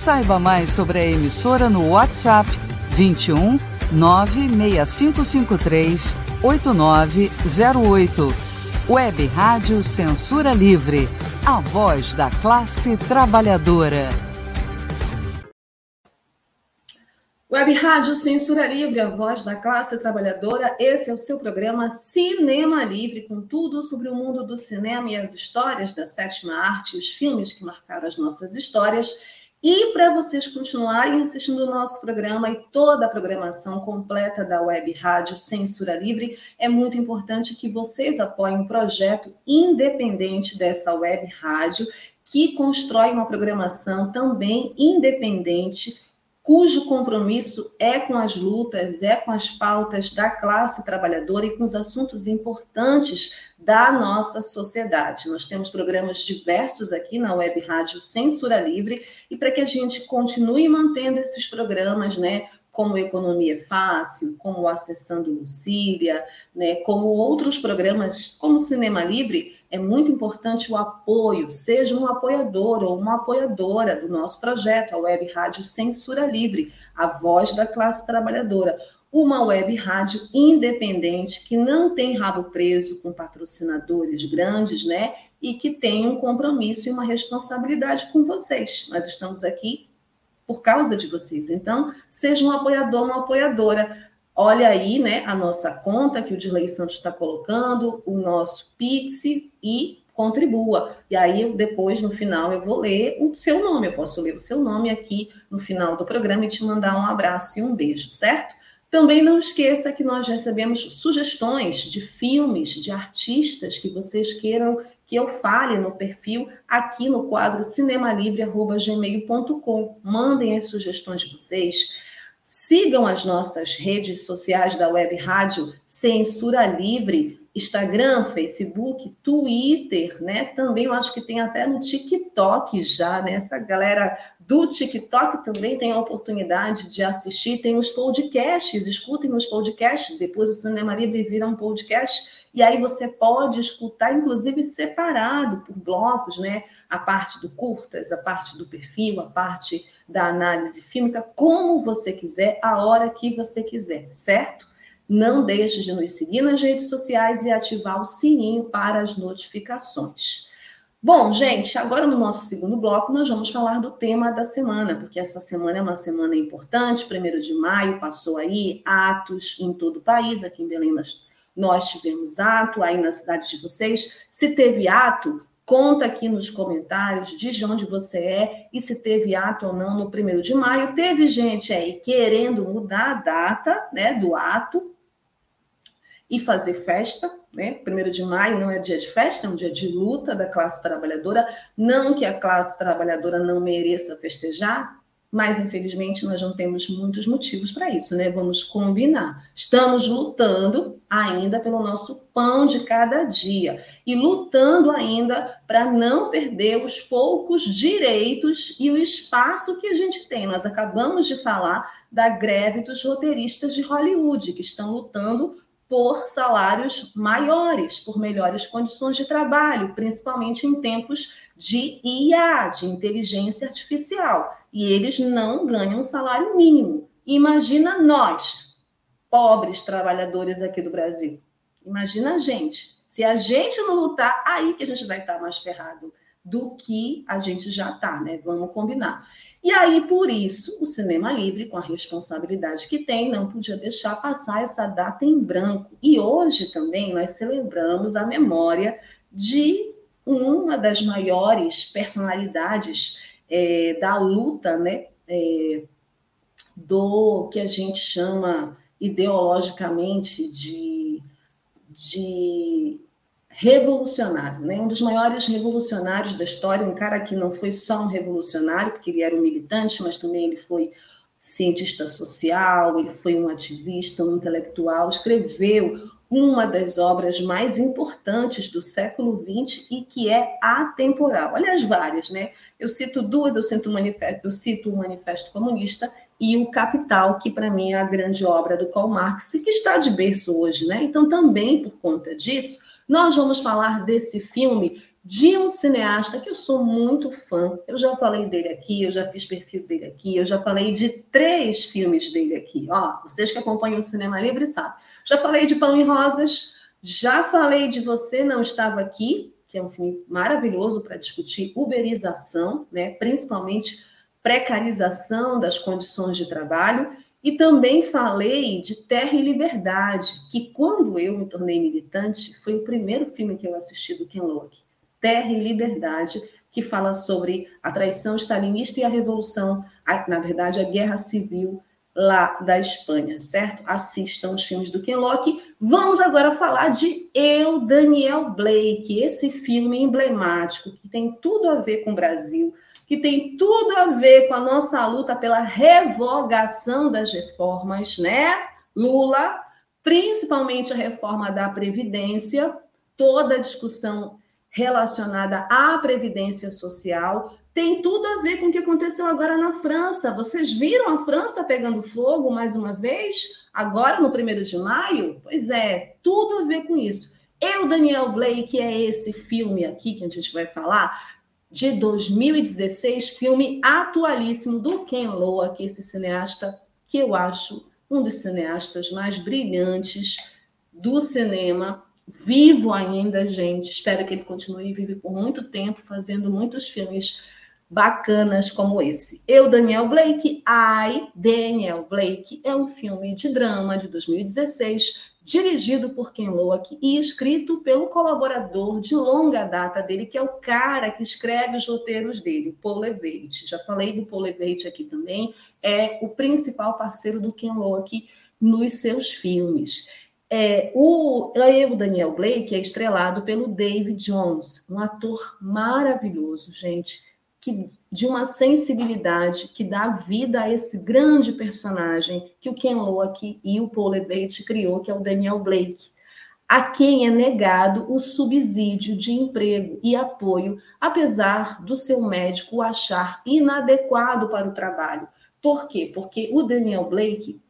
Saiba mais sobre a emissora no WhatsApp 21 96553 8908. Web Rádio Censura Livre, a voz da classe trabalhadora. Web Rádio Censura Livre, a voz da classe trabalhadora. Esse é o seu programa Cinema Livre, com tudo sobre o mundo do cinema e as histórias da sétima arte, os filmes que marcaram as nossas histórias. E para vocês continuarem assistindo o nosso programa e toda a programação completa da Web Rádio Censura Livre, é muito importante que vocês apoiem um projeto independente dessa web rádio, que constrói uma programação também independente cujo compromisso é com as lutas, é com as pautas da classe trabalhadora e com os assuntos importantes da nossa sociedade. Nós temos programas diversos aqui na Web Rádio Censura Livre e para que a gente continue mantendo esses programas, né, como Economia Fácil, como Acessando Lucília, né, como outros programas, como Cinema Livre, é muito importante o apoio, seja um apoiador ou uma apoiadora do nosso projeto, a Web Rádio Censura Livre, a voz da classe trabalhadora. Uma web rádio independente que não tem rabo preso com patrocinadores grandes, né? E que tem um compromisso e uma responsabilidade com vocês. Nós estamos aqui por causa de vocês. Então, seja um apoiador, uma apoiadora. Olha aí, né, a nossa conta que o Dirley Santos está colocando, o nosso Pix e contribua. E aí, depois, no final, eu vou ler o seu nome. Eu posso ler o seu nome aqui no final do programa e te mandar um abraço e um beijo, certo? Também não esqueça que nós recebemos sugestões de filmes, de artistas que vocês queiram que eu fale no perfil aqui no quadro cinemalivre.gmail.com. Mandem as sugestões de vocês Sigam as nossas redes sociais da Web Rádio Censura Livre, Instagram, Facebook, Twitter, né? Também eu acho que tem até no TikTok já, né? Essa galera do TikTok também tem a oportunidade de assistir, tem os podcasts, escutem os podcasts, depois o Cinema Livre vira um podcast, e aí você pode escutar, inclusive separado por blocos, né? A parte do curtas, a parte do perfil, a parte da análise fílmica, como você quiser, a hora que você quiser, certo? Não deixe de nos seguir nas redes sociais e ativar o sininho para as notificações. Bom, gente, agora no nosso segundo bloco nós vamos falar do tema da semana, porque essa semana é uma semana importante, primeiro de maio passou aí, atos em todo o país, aqui em Belém nós, nós tivemos ato, aí na cidade de vocês. Se teve ato, conta aqui nos comentários de onde você é e se teve ato ou não no primeiro de maio. Teve gente aí querendo mudar a data né, do ato, e fazer festa, né? Primeiro de maio não é dia de festa, é um dia de luta da classe trabalhadora. Não que a classe trabalhadora não mereça festejar, mas infelizmente nós não temos muitos motivos para isso, né? Vamos combinar. Estamos lutando ainda pelo nosso pão de cada dia e lutando ainda para não perder os poucos direitos e o espaço que a gente tem. Nós acabamos de falar da greve dos roteiristas de Hollywood, que estão lutando por salários maiores, por melhores condições de trabalho, principalmente em tempos de IA, de inteligência artificial. E eles não ganham um salário mínimo. Imagina nós, pobres trabalhadores aqui do Brasil. Imagina a gente. Se a gente não lutar, aí que a gente vai estar mais ferrado do que a gente já está, né? Vamos combinar. E aí, por isso, o Cinema Livre, com a responsabilidade que tem, não podia deixar passar essa data em branco. E hoje também nós celebramos a memória de uma das maiores personalidades é, da luta, né? É, do que a gente chama ideologicamente de, de revolucionário, né? um dos maiores revolucionários da história, um cara que não foi só um revolucionário, porque ele era um militante, mas também ele foi cientista social, ele foi um ativista, um intelectual, escreveu uma das obras mais importantes do século XX e que é atemporal. Aliás, várias, né? Eu cito duas, eu cito o Manifesto, eu cito o Manifesto Comunista e o Capital, que para mim é a grande obra do Karl Marx, que está de berço hoje, né? Então, também por conta disso, nós vamos falar desse filme de um cineasta que eu sou muito fã. Eu já falei dele aqui, eu já fiz perfil dele aqui, eu já falei de três filmes dele aqui. Ó, vocês que acompanham o Cinema Livre sabem. Já falei de Pão e Rosas, já falei de Você Não Estava Aqui, que é um filme maravilhoso para discutir uberização, né? principalmente precarização das condições de trabalho. E também falei de Terra e Liberdade, que quando eu me tornei militante, foi o primeiro filme que eu assisti do Ken Loach. Terra e Liberdade, que fala sobre a traição stalinista e a revolução, na verdade, a guerra civil lá da Espanha, certo? Assistam os filmes do Ken Loach. Vamos agora falar de Eu, Daniel Blake, esse filme emblemático que tem tudo a ver com o Brasil, que tem tudo a ver com a nossa luta pela revogação das reformas, né? Lula, principalmente a reforma da Previdência, toda a discussão relacionada à Previdência Social, tem tudo a ver com o que aconteceu agora na França. Vocês viram a França pegando fogo mais uma vez, agora no primeiro de maio? Pois é, tudo a ver com isso. Eu, Daniel Blake, é esse filme aqui que a gente vai falar, de 2016, filme atualíssimo do Ken Loach, esse cineasta que eu acho um dos cineastas mais brilhantes do cinema, vivo ainda, gente. Espero que ele continue vivo por muito tempo, fazendo muitos filmes bacanas como esse. Eu, Daniel Blake, I, Daniel Blake, é um filme de drama de 2016 dirigido por Ken Loach e escrito pelo colaborador de longa data dele, que é o cara que escreve os roteiros dele, Paul Leveit. Já falei do Paul Leveit aqui também, é o principal parceiro do Ken Loach nos seus filmes. É, o, o Daniel Blake é estrelado pelo David Jones, um ator maravilhoso, gente que, de uma sensibilidade que dá vida a esse grande personagem que o Ken Loach e o Paul Leveit criou, que é o Daniel Blake, a quem é negado o subsídio de emprego e apoio, apesar do seu médico o achar inadequado para o trabalho. Por quê? Porque o Daniel Blake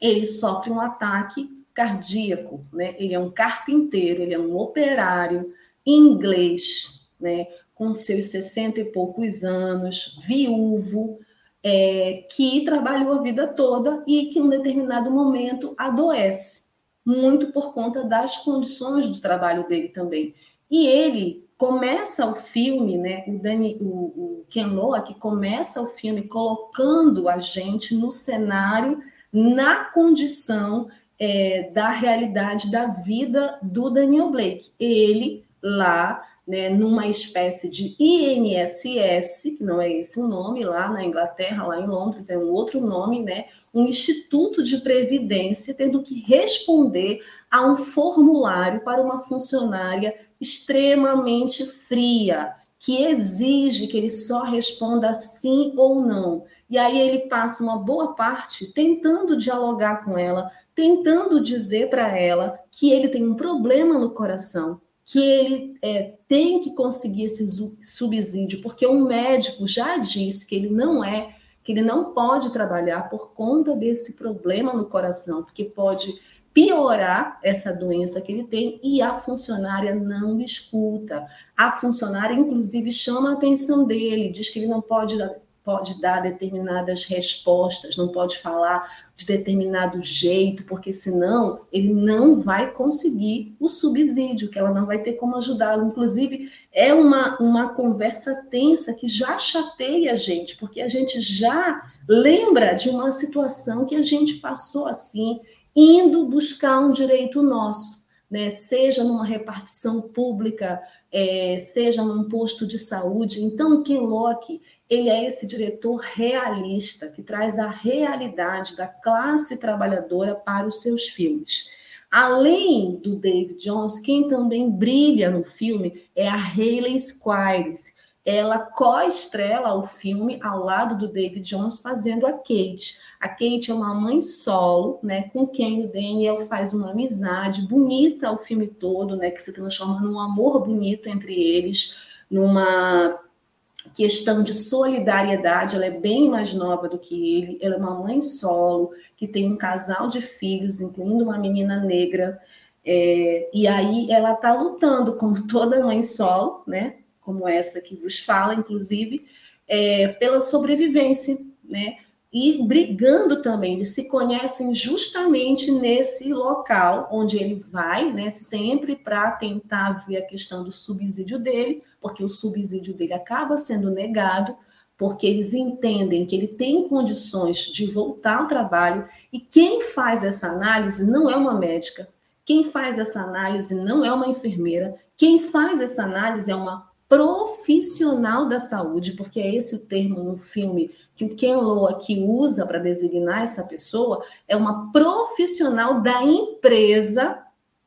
ele sofre um ataque cardíaco, né? Ele é um carpinteiro, ele é um operário inglês, né? Com seus 60 e poucos anos, viúvo, é, que trabalhou a vida toda e que em um determinado momento adoece, muito por conta das condições do trabalho dele também. E ele começa o filme, né, o, Dani, o, o Ken Loach começa o filme colocando a gente no cenário, na condição é, da realidade da vida do Daniel Blake. Ele lá né, numa espécie de INSS, que não é esse o nome lá na Inglaterra, lá em Londres, é um outro nome, né, um instituto de previdência tendo que responder a um formulário para uma funcionária extremamente fria, que exige que ele só responda sim ou não. E aí ele passa uma boa parte tentando dialogar com ela, tentando dizer para ela que ele tem um problema no coração, que ele é, tem que conseguir esse subsídio, porque o médico já disse que ele não é, que ele não pode trabalhar por conta desse problema no coração, porque pode piorar essa doença que ele tem e a funcionária não escuta. A funcionária, inclusive, chama a atenção dele, diz que ele não pode pode dar determinadas respostas, não pode falar de determinado jeito, porque senão ele não vai conseguir o subsídio, que ela não vai ter como ajudá-lo. Inclusive, é uma, uma conversa tensa que já chateia a gente, porque a gente já lembra de uma situação que a gente passou assim, indo buscar um direito nosso. Né, seja numa repartição pública, é, seja num posto de saúde. Então, Ken Locke, ele é esse diretor realista que traz a realidade da classe trabalhadora para os seus filmes. Além do David Jones, quem também brilha no filme é a Hayley Squires. Ela co-estrela o filme ao lado do David Jones fazendo a Kate. A Kate é uma mãe solo, né, com quem o Daniel faz uma amizade bonita o filme todo, né, que se transforma num amor bonito entre eles, numa questão de solidariedade, ela é bem mais nova do que ele, ela é uma mãe solo, que tem um casal de filhos, incluindo uma menina negra, é, e aí ela está lutando, como toda mãe solo, né, como essa que vos fala, inclusive, é, pela sobrevivência, né, e brigando também, eles se conhecem justamente nesse local onde ele vai, né, sempre para tentar ver a questão do subsídio dele, porque o subsídio dele acaba sendo negado, porque eles entendem que ele tem condições de voltar ao trabalho, e quem faz essa análise não é uma médica, quem faz essa análise não é uma enfermeira, quem faz essa análise é uma profissional da saúde, porque é esse o termo no filme que o Ken Lo aqui usa para designar essa pessoa, é uma profissional da empresa,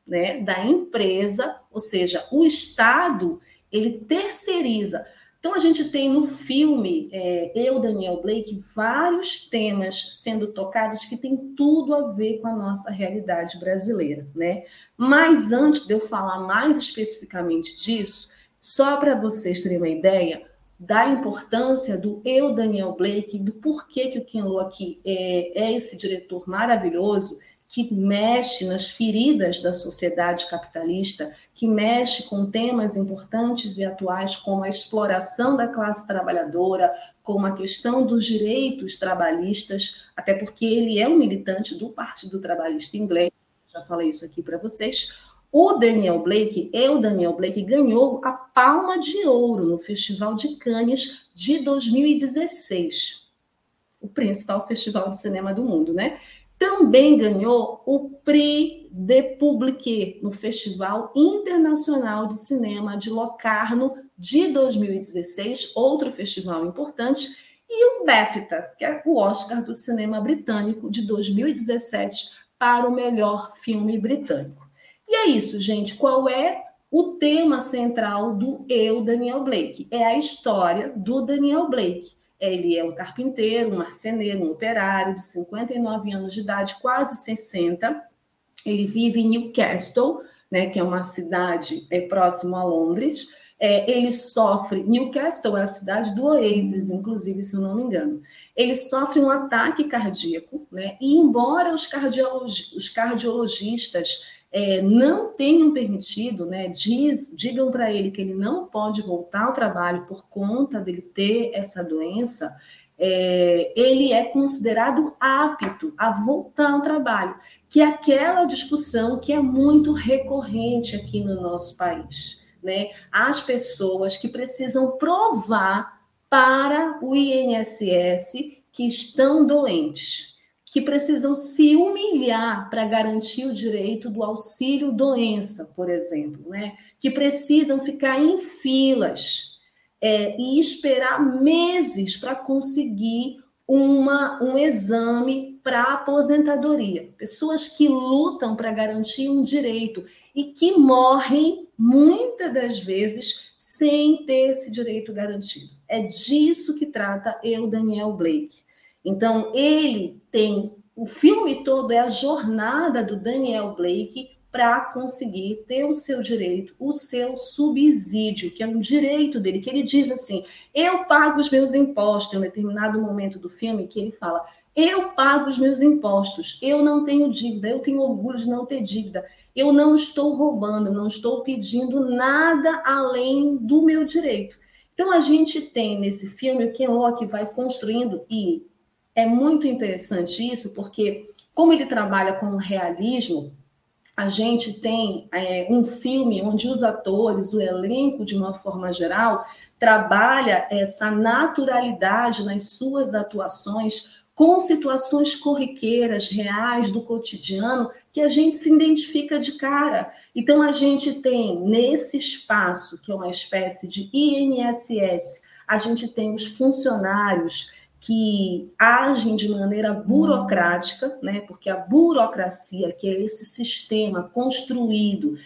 né, da empresa, ou seja, o Estado, ele terceiriza. Então, a gente tem no filme, é, eu, Daniel Blake, vários temas sendo tocados que tem tudo a ver com a nossa realidade brasileira, né? Mas antes de eu falar mais especificamente disso, só para vocês terem uma ideia da importância do eu, Daniel Blake, do porquê que o Ken Lo aqui é, é esse diretor maravilhoso que mexe nas feridas da sociedade capitalista, que mexe com temas importantes e atuais como a exploração da classe trabalhadora, como a questão dos direitos trabalhistas, até porque ele é um militante do Partido Trabalhista Inglês, já falei isso aqui para vocês, o Daniel Blake, eu, Daniel Blake, ganhou a Palma de Ouro no Festival de Cannes de 2016. O principal festival de cinema do mundo, né? Também ganhou o Prix de Publique no Festival Internacional de Cinema de Locarno de 2016, outro festival importante, e o BAFTA, que é o Oscar do cinema britânico de 2017 para o melhor filme britânico. E é isso, gente. Qual é o tema central do Eu, Daniel Blake? É a história do Daniel Blake. Ele é um carpinteiro, um marceneiro, um operário de 59 anos de idade, quase 60. Ele vive em Newcastle, né, que é uma cidade é, próximo a Londres. É, ele sofre. Newcastle é a cidade do Oasis, inclusive, se eu não me engano. Ele sofre um ataque cardíaco, né? E embora os, cardiolog os cardiologistas é, não tenham permitido, né, diz, digam para ele que ele não pode voltar ao trabalho por conta dele ter essa doença, é, ele é considerado apto a voltar ao trabalho, que é aquela discussão que é muito recorrente aqui no nosso país. Né? As pessoas que precisam provar para o INSS que estão doentes que precisam se humilhar para garantir o direito do auxílio doença, por exemplo, né? que precisam ficar em filas é, e esperar meses para conseguir uma, um exame para aposentadoria. Pessoas que lutam para garantir um direito e que morrem muitas das vezes sem ter esse direito garantido. É disso que trata eu, Daniel Blake. Então, ele tem. O filme todo é a jornada do Daniel Blake para conseguir ter o seu direito, o seu subsídio, que é um direito dele, que ele diz assim: eu pago os meus impostos, em um determinado momento do filme, que ele fala: eu pago os meus impostos, eu não tenho dívida, eu tenho orgulho de não ter dívida, eu não estou roubando, não estou pedindo nada além do meu direito. Então a gente tem nesse filme o Ken Locke vai construindo e é muito interessante isso, porque como ele trabalha com realismo, a gente tem é, um filme onde os atores, o elenco, de uma forma geral, trabalha essa naturalidade nas suas atuações com situações corriqueiras, reais, do cotidiano, que a gente se identifica de cara. Então, a gente tem nesse espaço, que é uma espécie de INSS, a gente tem os funcionários que agem de maneira burocrática, né? Porque a burocracia, que é esse sistema construído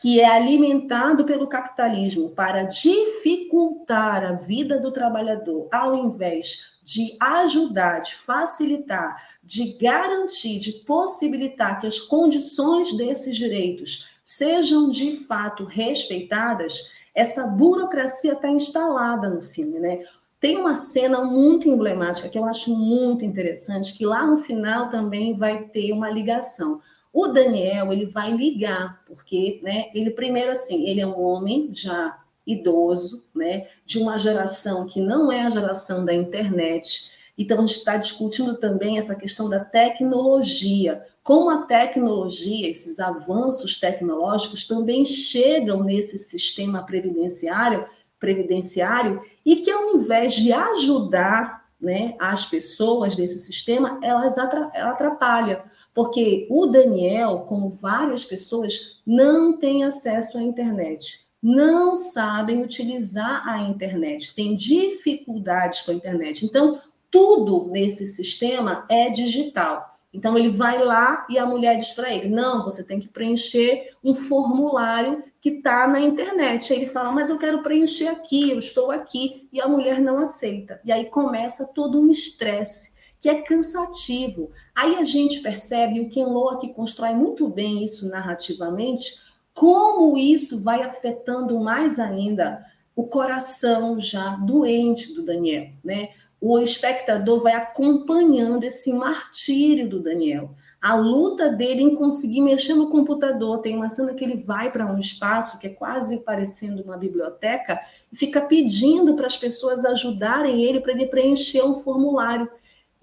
que é alimentado pelo capitalismo para dificultar a vida do trabalhador, ao invés de ajudar, de facilitar, de garantir, de possibilitar que as condições desses direitos sejam de fato respeitadas, essa burocracia está instalada no filme, né? Tem uma cena muito emblemática que eu acho muito interessante, que lá no final também vai ter uma ligação. O Daniel, ele vai ligar, porque, né, ele primeiro assim, ele é um homem já idoso, né, de uma geração que não é a geração da internet. Então, a gente está discutindo também essa questão da tecnologia, como a tecnologia, esses avanços tecnológicos também chegam nesse sistema previdenciário, previdenciário e que ao invés de ajudar né, as pessoas desse sistema, elas atrapalham. Porque o Daniel, como várias pessoas, não tem acesso à internet, não sabem utilizar a internet, têm dificuldades com a internet. Então, tudo nesse sistema é digital. Então, ele vai lá e a mulher diz para ele: não, você tem que preencher um formulário que está na internet. Aí ele fala: mas eu quero preencher aqui, eu estou aqui. E a mulher não aceita. E aí começa todo um estresse que é cansativo. Aí a gente percebe, o Ken Loach constrói muito bem isso narrativamente, como isso vai afetando mais ainda o coração já doente do Daniel, né? O espectador vai acompanhando esse martírio do Daniel, a luta dele em conseguir mexer no computador. Tem uma cena que ele vai para um espaço que é quase parecendo uma biblioteca e fica pedindo para as pessoas ajudarem ele para ele preencher um formulário.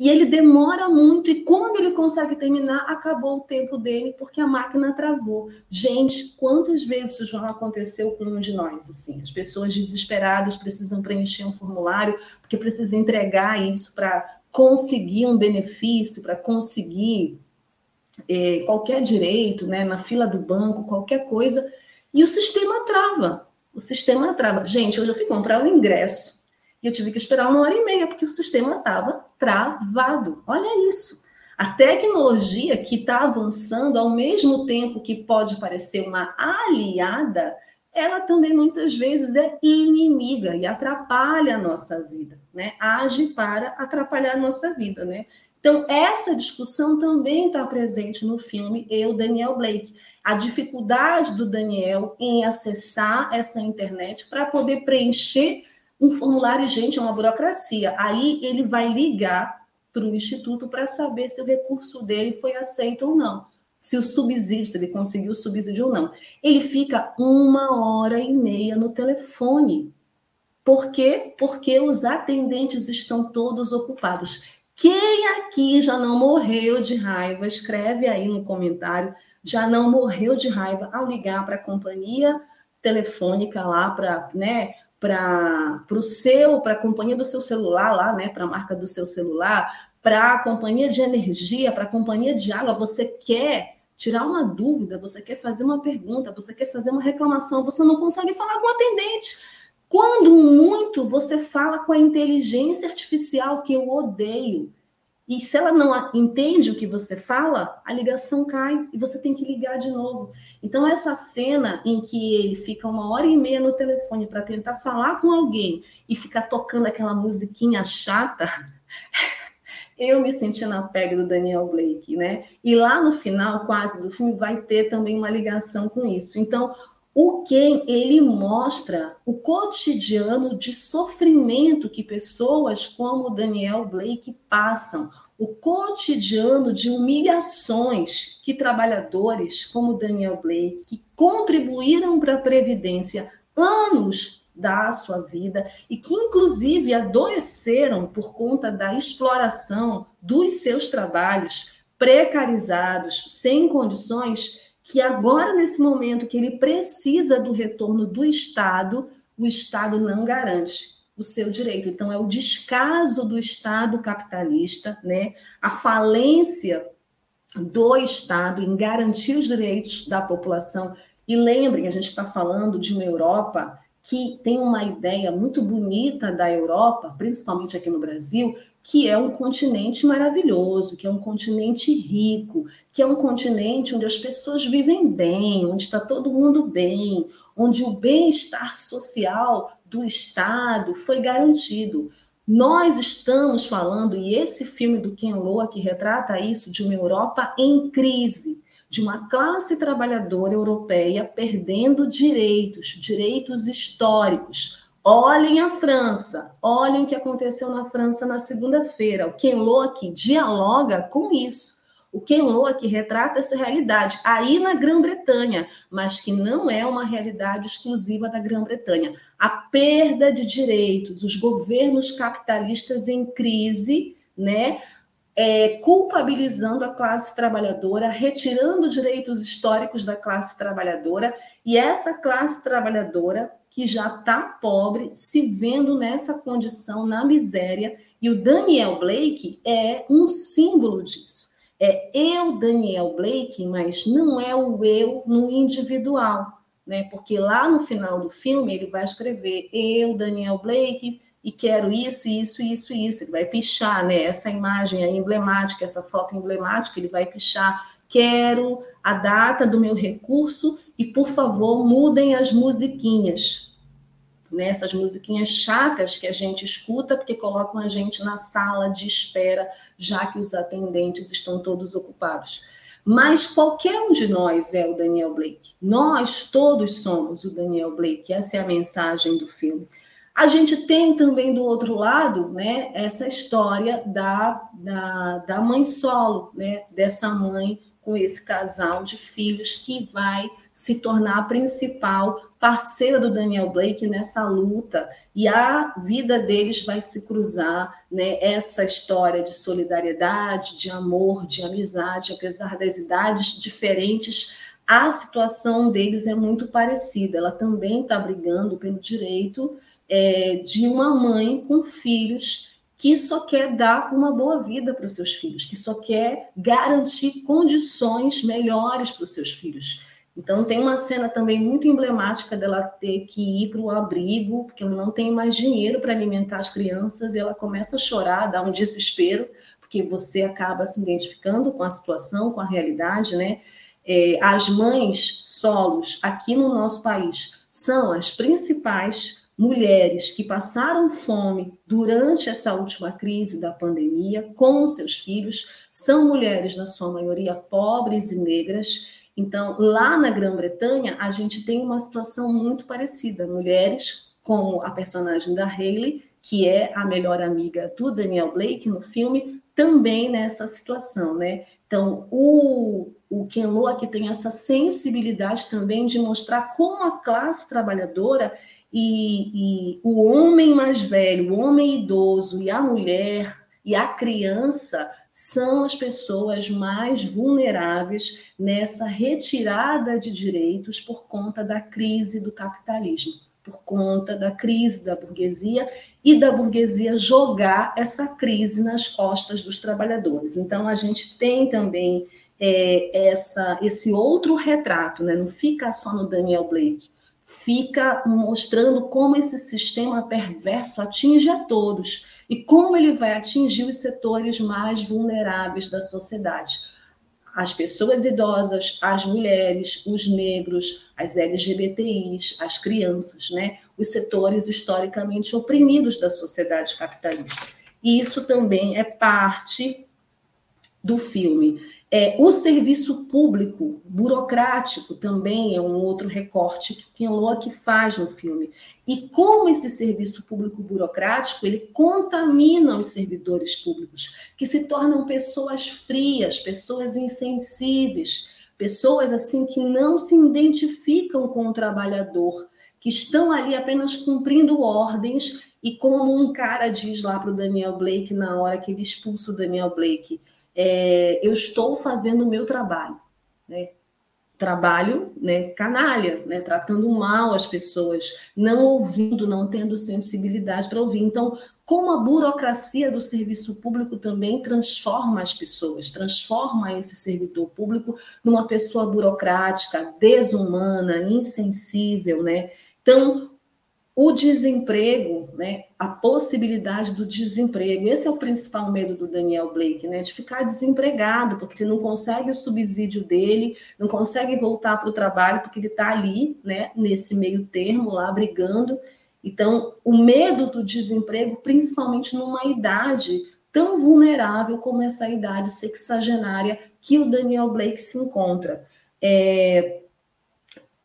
E ele demora muito, e quando ele consegue terminar, acabou o tempo dele, porque a máquina travou. Gente, quantas vezes isso já aconteceu com um de nós? Assim, as pessoas desesperadas precisam preencher um formulário, porque precisam entregar isso para conseguir um benefício, para conseguir é, qualquer direito, né, na fila do banco, qualquer coisa, e o sistema trava. O sistema trava. Gente, hoje eu fui comprar o ingresso e eu tive que esperar uma hora e meia, porque o sistema estava travado. Olha isso. A tecnologia que está avançando, ao mesmo tempo que pode parecer uma aliada, ela também muitas vezes é inimiga e atrapalha a nossa vida, né? Age para atrapalhar a nossa vida, né? Então, essa discussão também está presente no filme Eu, Daniel Blake. A dificuldade do Daniel em acessar essa internet para poder preencher um formulário, gente, é uma burocracia. Aí ele vai ligar para o Instituto para saber se o recurso dele foi aceito ou não. Se o subsídio, se ele conseguiu o subsídio ou não. Ele fica uma hora e meia no telefone. Por quê? Porque os atendentes estão todos ocupados. Quem aqui já não morreu de raiva? Escreve aí no comentário. Já não morreu de raiva ao ligar para a companhia telefônica lá para, né, para o seu, para a companhia do seu celular lá, né, para a marca do seu celular, para a companhia de energia, para a companhia de água, você quer tirar uma dúvida, você quer fazer uma pergunta, você quer fazer uma reclamação, você não consegue falar com o atendente. Quando muito você fala com a inteligência artificial que eu odeio. E se ela não entende o que você fala, a ligação cai e você tem que ligar de novo. Então, essa cena em que ele fica uma hora e meia no telefone para tentar falar com alguém e ficar tocando aquela musiquinha chata, eu me senti na pele do Daniel Blake, né? E lá no final, quase do filme, vai ter também uma ligação com isso. Então, o Ken, ele mostra o cotidiano de sofrimento que pessoas como Daniel Blake passam, o cotidiano de humilhações que trabalhadores como Daniel Blake, que contribuíram para a Previdência anos da sua vida e que, inclusive, adoeceram por conta da exploração dos seus trabalhos precarizados, sem condições, que agora, nesse momento que ele precisa do retorno do Estado, o Estado não garante o seu direito. Então, é o descaso do Estado capitalista, né? a falência do Estado em garantir os direitos da população. E lembrem, a gente está falando de uma Europa que tem uma ideia muito bonita da Europa, principalmente aqui no Brasil, que é um continente maravilhoso, que é um continente rico, que é um continente onde as pessoas vivem bem, onde está todo mundo bem, onde o bem-estar social do Estado foi garantido. Nós estamos falando, e esse filme do Ken Loa que retrata isso, de uma Europa em crise, de uma classe trabalhadora europeia perdendo direitos, direitos históricos. Olhem a França, olhem o que aconteceu na França na segunda-feira. O Ken Loach dialoga com isso. O Ken Loach retrata essa realidade aí na Grã-Bretanha, mas que não é uma realidade exclusiva da Grã-Bretanha. A perda de direitos, os governos capitalistas em crise, né? é, culpabilizando a classe trabalhadora, retirando direitos históricos da classe trabalhadora, e essa classe trabalhadora que já está pobre, se vendo nessa condição, na miséria, e o Daniel Blake é um símbolo disso. É eu, Daniel Blake, mas não é o eu no individual, né? Porque lá no final do filme ele vai escrever eu, Daniel Blake, e quero isso, isso, isso, isso. Ele vai pichar, né? Essa imagem emblemática, essa foto emblemática, ele vai pichar. Quero a data do meu recurso e, por favor, mudem as musiquinhas. Né? Essas musiquinhas chatas que a gente escuta, porque colocam a gente na sala de espera, já que os atendentes estão todos ocupados. Mas qualquer um de nós é o Daniel Blake. Nós todos somos o Daniel Blake. Essa é a mensagem do filme. A gente tem também do outro lado, né, essa história da, da, da mãe solo, né, dessa mãe com esse casal de filhos que vai se tornar a principal parceira do Daniel Blake nessa luta e a vida deles vai se cruzar, né? Essa história de solidariedade, de amor, de amizade, apesar das idades diferentes, a situação deles é muito parecida. Ela também está brigando pelo direito é, de uma mãe com filhos que só quer dar uma boa vida para os seus filhos, que só quer garantir condições melhores para os seus filhos. Então, tem uma cena também muito emblemática dela ter que ir para o abrigo, porque ela não tem mais dinheiro para alimentar as crianças, e ela começa a chorar, dá um desespero, porque você acaba se identificando com a situação, com a realidade, né? É, as mães solos aqui no nosso país são as principais mulheres que passaram fome durante essa última crise da pandemia com seus filhos, são mulheres, na sua maioria, pobres e negras. Então, lá na Grã-Bretanha, a gente tem uma situação muito parecida. Mulheres, como a personagem da Hayley, que é a melhor amiga do Daniel Blake no filme, também nessa situação, né? Então, o, o Ken Loach tem essa sensibilidade também de mostrar como a classe trabalhadora e, e o homem mais velho, o homem idoso e a mulher e a criança são as pessoas mais vulneráveis nessa retirada de direitos por conta da crise do capitalismo, por conta da crise da burguesia e da burguesia jogar essa crise nas costas dos trabalhadores. Então, a gente tem também é, essa, esse outro retrato, né? não fica só no Daniel Blake, fica mostrando como esse sistema perverso atinge a todos e como ele vai atingir os setores mais vulneráveis da sociedade. As pessoas idosas, as mulheres, os negros, as LGBTIs, as crianças, né? Os setores historicamente oprimidos da sociedade capitalista. E isso também é parte do filme. É, o serviço público burocrático também é um outro recorte que Ken Loach faz no filme. E como esse serviço público burocrático ele contamina os servidores públicos, que se tornam pessoas frias, pessoas insensíveis, pessoas assim que não se identificam com o trabalhador, que estão ali apenas cumprindo ordens e como um cara diz lá para o Daniel Blake na hora que ele expulsa o Daniel Blake, é, eu estou fazendo o meu trabalho, né? Trabalho né, canalha, né, tratando mal as pessoas, não ouvindo, não tendo sensibilidade para ouvir. Então, como a burocracia do serviço público também transforma as pessoas, transforma esse servidor público numa pessoa burocrática, desumana, insensível, né? Então, o desemprego, né, a possibilidade do desemprego. Esse é o principal medo do Daniel Blake, né, de ficar desempregado, porque ele não consegue o subsídio dele, não consegue voltar para o trabalho, porque ele está ali, né, nesse meio termo lá, brigando. Então, o medo do desemprego, principalmente numa idade tão vulnerável como essa idade sexagenária que o Daniel Blake se encontra. É,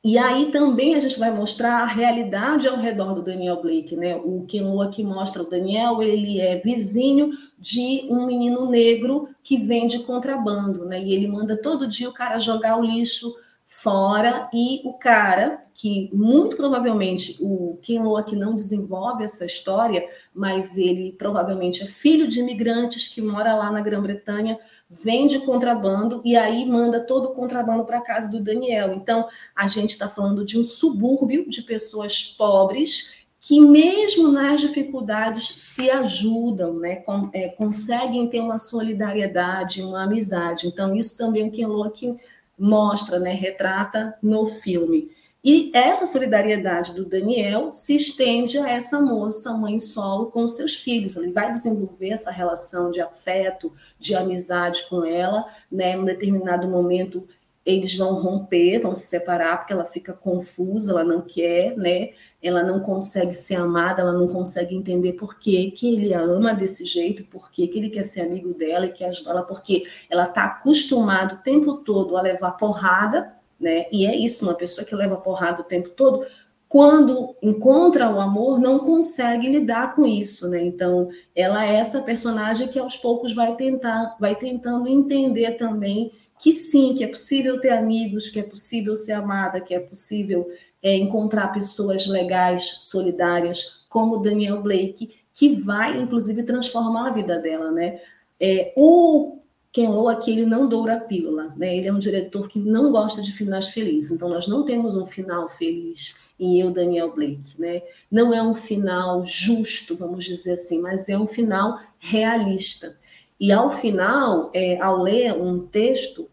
e aí também a gente vai mostrar a realidade ao redor do Daniel Blake, né? O Ken Lo aqui mostra o Daniel, ele é vizinho de um menino negro que vende contrabando, né? E ele manda todo dia o cara jogar o lixo fora e o cara que muito provavelmente o Ken Lo aqui não desenvolve essa história, mas ele provavelmente é filho de imigrantes que mora lá na Grã-Bretanha, vende contrabando e aí manda todo o contrabando para casa do Daniel. Então, a gente está falando de um subúrbio de pessoas pobres que, mesmo nas dificuldades, se ajudam, né? Com, é, conseguem ter uma solidariedade, uma amizade. Então, isso também o Ken Loach mostra, né? retrata no filme. E essa solidariedade do Daniel se estende a essa moça, mãe solo, com seus filhos. Ele vai desenvolver essa relação de afeto, de amizade com ela, né? Em um determinado momento eles vão romper, vão se separar, porque ela fica confusa, ela não quer, né? Ela não consegue ser amada, ela não consegue entender por que, que ele a ama desse jeito, por que, que ele quer ser amigo dela e quer ajudá-la, porque ela está acostumada o tempo todo a levar porrada né? E é isso, uma pessoa que leva porrada o tempo todo, quando encontra o amor, não consegue lidar com isso, né? Então, ela é essa personagem que aos poucos vai tentar, vai tentando entender também que sim, que é possível ter amigos, que é possível ser amada, que é possível é, encontrar pessoas legais, solidárias, como Daniel Blake, que vai, inclusive, transformar a vida dela, né? É, o Ken Lo aqui ele não doura a pílula, né? Ele é um diretor que não gosta de finais felizes. Então nós não temos um final feliz em Eu Daniel Blake, né? Não é um final justo, vamos dizer assim, mas é um final realista. E ao final, é, ao ler um texto,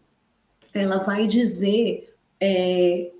ela vai dizer é,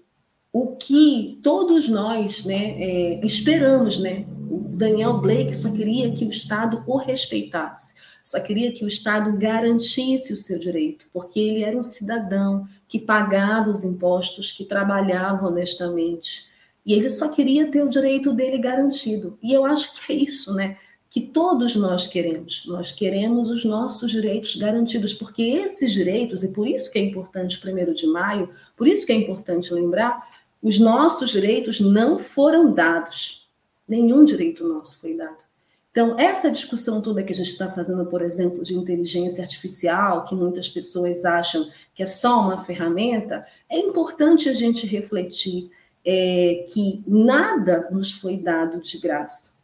o que todos nós, né, é, esperamos, né? Daniel Blake só queria que o Estado o respeitasse só queria que o Estado garantisse o seu direito, porque ele era um cidadão que pagava os impostos, que trabalhava honestamente. E ele só queria ter o direito dele garantido. E eu acho que é isso, né? Que todos nós queremos. Nós queremos os nossos direitos garantidos, porque esses direitos, e por isso que é importante primeiro de maio, por isso que é importante lembrar, os nossos direitos não foram dados. Nenhum direito nosso foi dado. Então, essa discussão toda que a gente está fazendo, por exemplo, de inteligência artificial, que muitas pessoas acham que é só uma ferramenta, é importante a gente refletir é, que nada nos foi dado de graça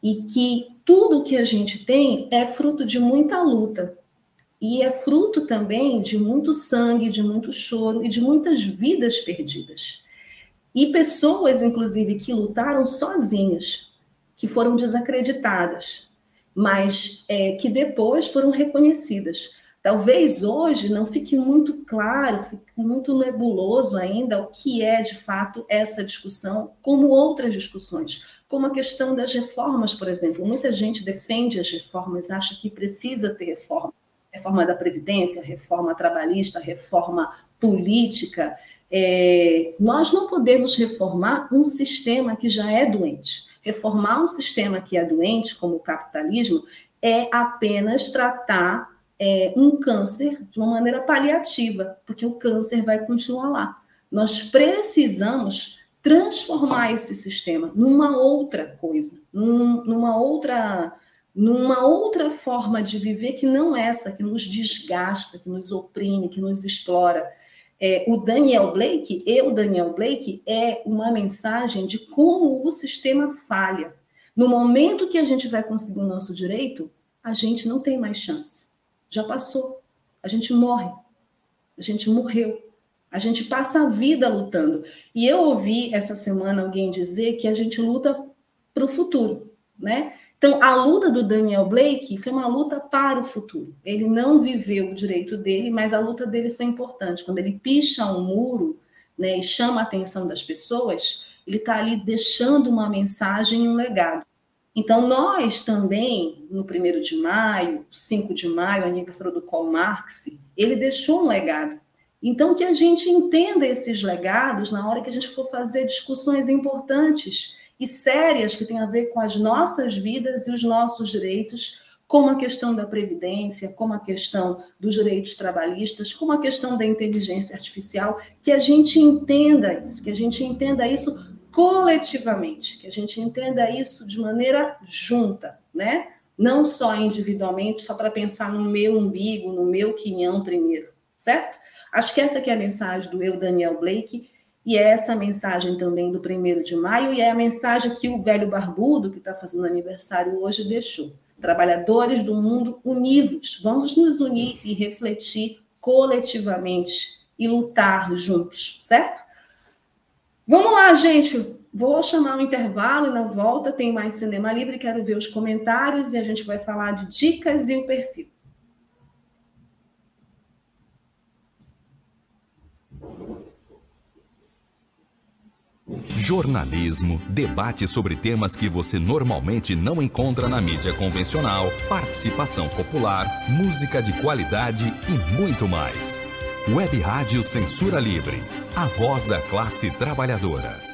e que tudo que a gente tem é fruto de muita luta e é fruto também de muito sangue, de muito choro e de muitas vidas perdidas. E pessoas, inclusive, que lutaram sozinhas, que foram desacreditadas, mas é, que depois foram reconhecidas. Talvez hoje não fique muito claro, fique muito nebuloso ainda o que é de fato essa discussão, como outras discussões, como a questão das reformas, por exemplo. Muita gente defende as reformas, acha que precisa ter reforma. Reforma da Previdência, reforma trabalhista, reforma política. É, nós não podemos reformar um sistema que já é doente. Reformar um sistema que é doente, como o capitalismo, é apenas tratar é, um câncer de uma maneira paliativa, porque o câncer vai continuar lá. Nós precisamos transformar esse sistema numa outra coisa, num, numa outra numa outra forma de viver que não essa, que nos desgasta, que nos oprime, que nos explora. É, o Daniel Blake, eu, Daniel Blake, é uma mensagem de como o sistema falha. No momento que a gente vai conseguir o nosso direito, a gente não tem mais chance. Já passou. A gente morre. A gente morreu. A gente passa a vida lutando. E eu ouvi essa semana alguém dizer que a gente luta para o futuro, né? Então, a luta do Daniel Blake foi uma luta para o futuro. Ele não viveu o direito dele, mas a luta dele foi importante. Quando ele picha um muro né, e chama a atenção das pessoas, ele está ali deixando uma mensagem e um legado. Então, nós também, no 1 de maio, 5 de maio, aniversário do Karl Marx, ele deixou um legado. Então, que a gente entenda esses legados na hora que a gente for fazer discussões importantes e sérias que têm a ver com as nossas vidas e os nossos direitos, como a questão da previdência, como a questão dos direitos trabalhistas, como a questão da inteligência artificial, que a gente entenda isso, que a gente entenda isso coletivamente, que a gente entenda isso de maneira junta, né? Não só individualmente, só para pensar no meu umbigo, no meu quinhão primeiro, certo? Acho que essa é a mensagem do eu, Daniel Blake, e é essa mensagem também do primeiro de maio, e é a mensagem que o velho barbudo, que está fazendo aniversário hoje, deixou. Trabalhadores do mundo unidos, vamos nos unir e refletir coletivamente e lutar juntos, certo? Vamos lá, gente. Vou chamar um intervalo e na volta tem mais Cinema Livre. Quero ver os comentários e a gente vai falar de dicas e o perfil. Jornalismo, debate sobre temas que você normalmente não encontra na mídia convencional, participação popular, música de qualidade e muito mais. Web Rádio Censura Livre, a voz da classe trabalhadora.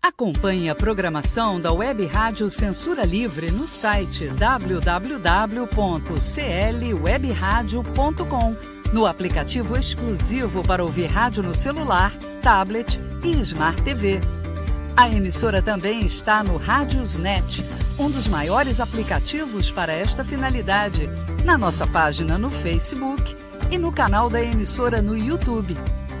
Acompanhe a programação da Web Rádio Censura Livre no site www.clwebradio.com, no aplicativo exclusivo para ouvir rádio no celular, tablet e Smart TV. A emissora também está no Rádiosnet, um dos maiores aplicativos para esta finalidade, na nossa página no Facebook e no canal da emissora no YouTube.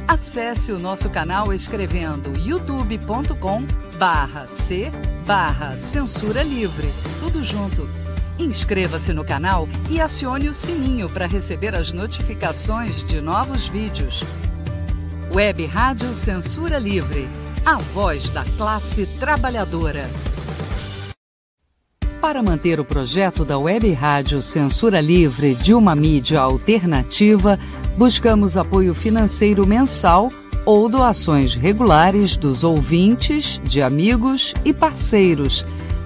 Acesse o nosso canal escrevendo youtube.com barra C barra Censura Livre. Tudo junto. Inscreva-se no canal e acione o sininho para receber as notificações de novos vídeos. Web Rádio Censura Livre. A voz da classe trabalhadora. Para manter o projeto da Web Rádio Censura Livre de uma mídia alternativa, buscamos apoio financeiro mensal ou doações regulares dos ouvintes, de amigos e parceiros,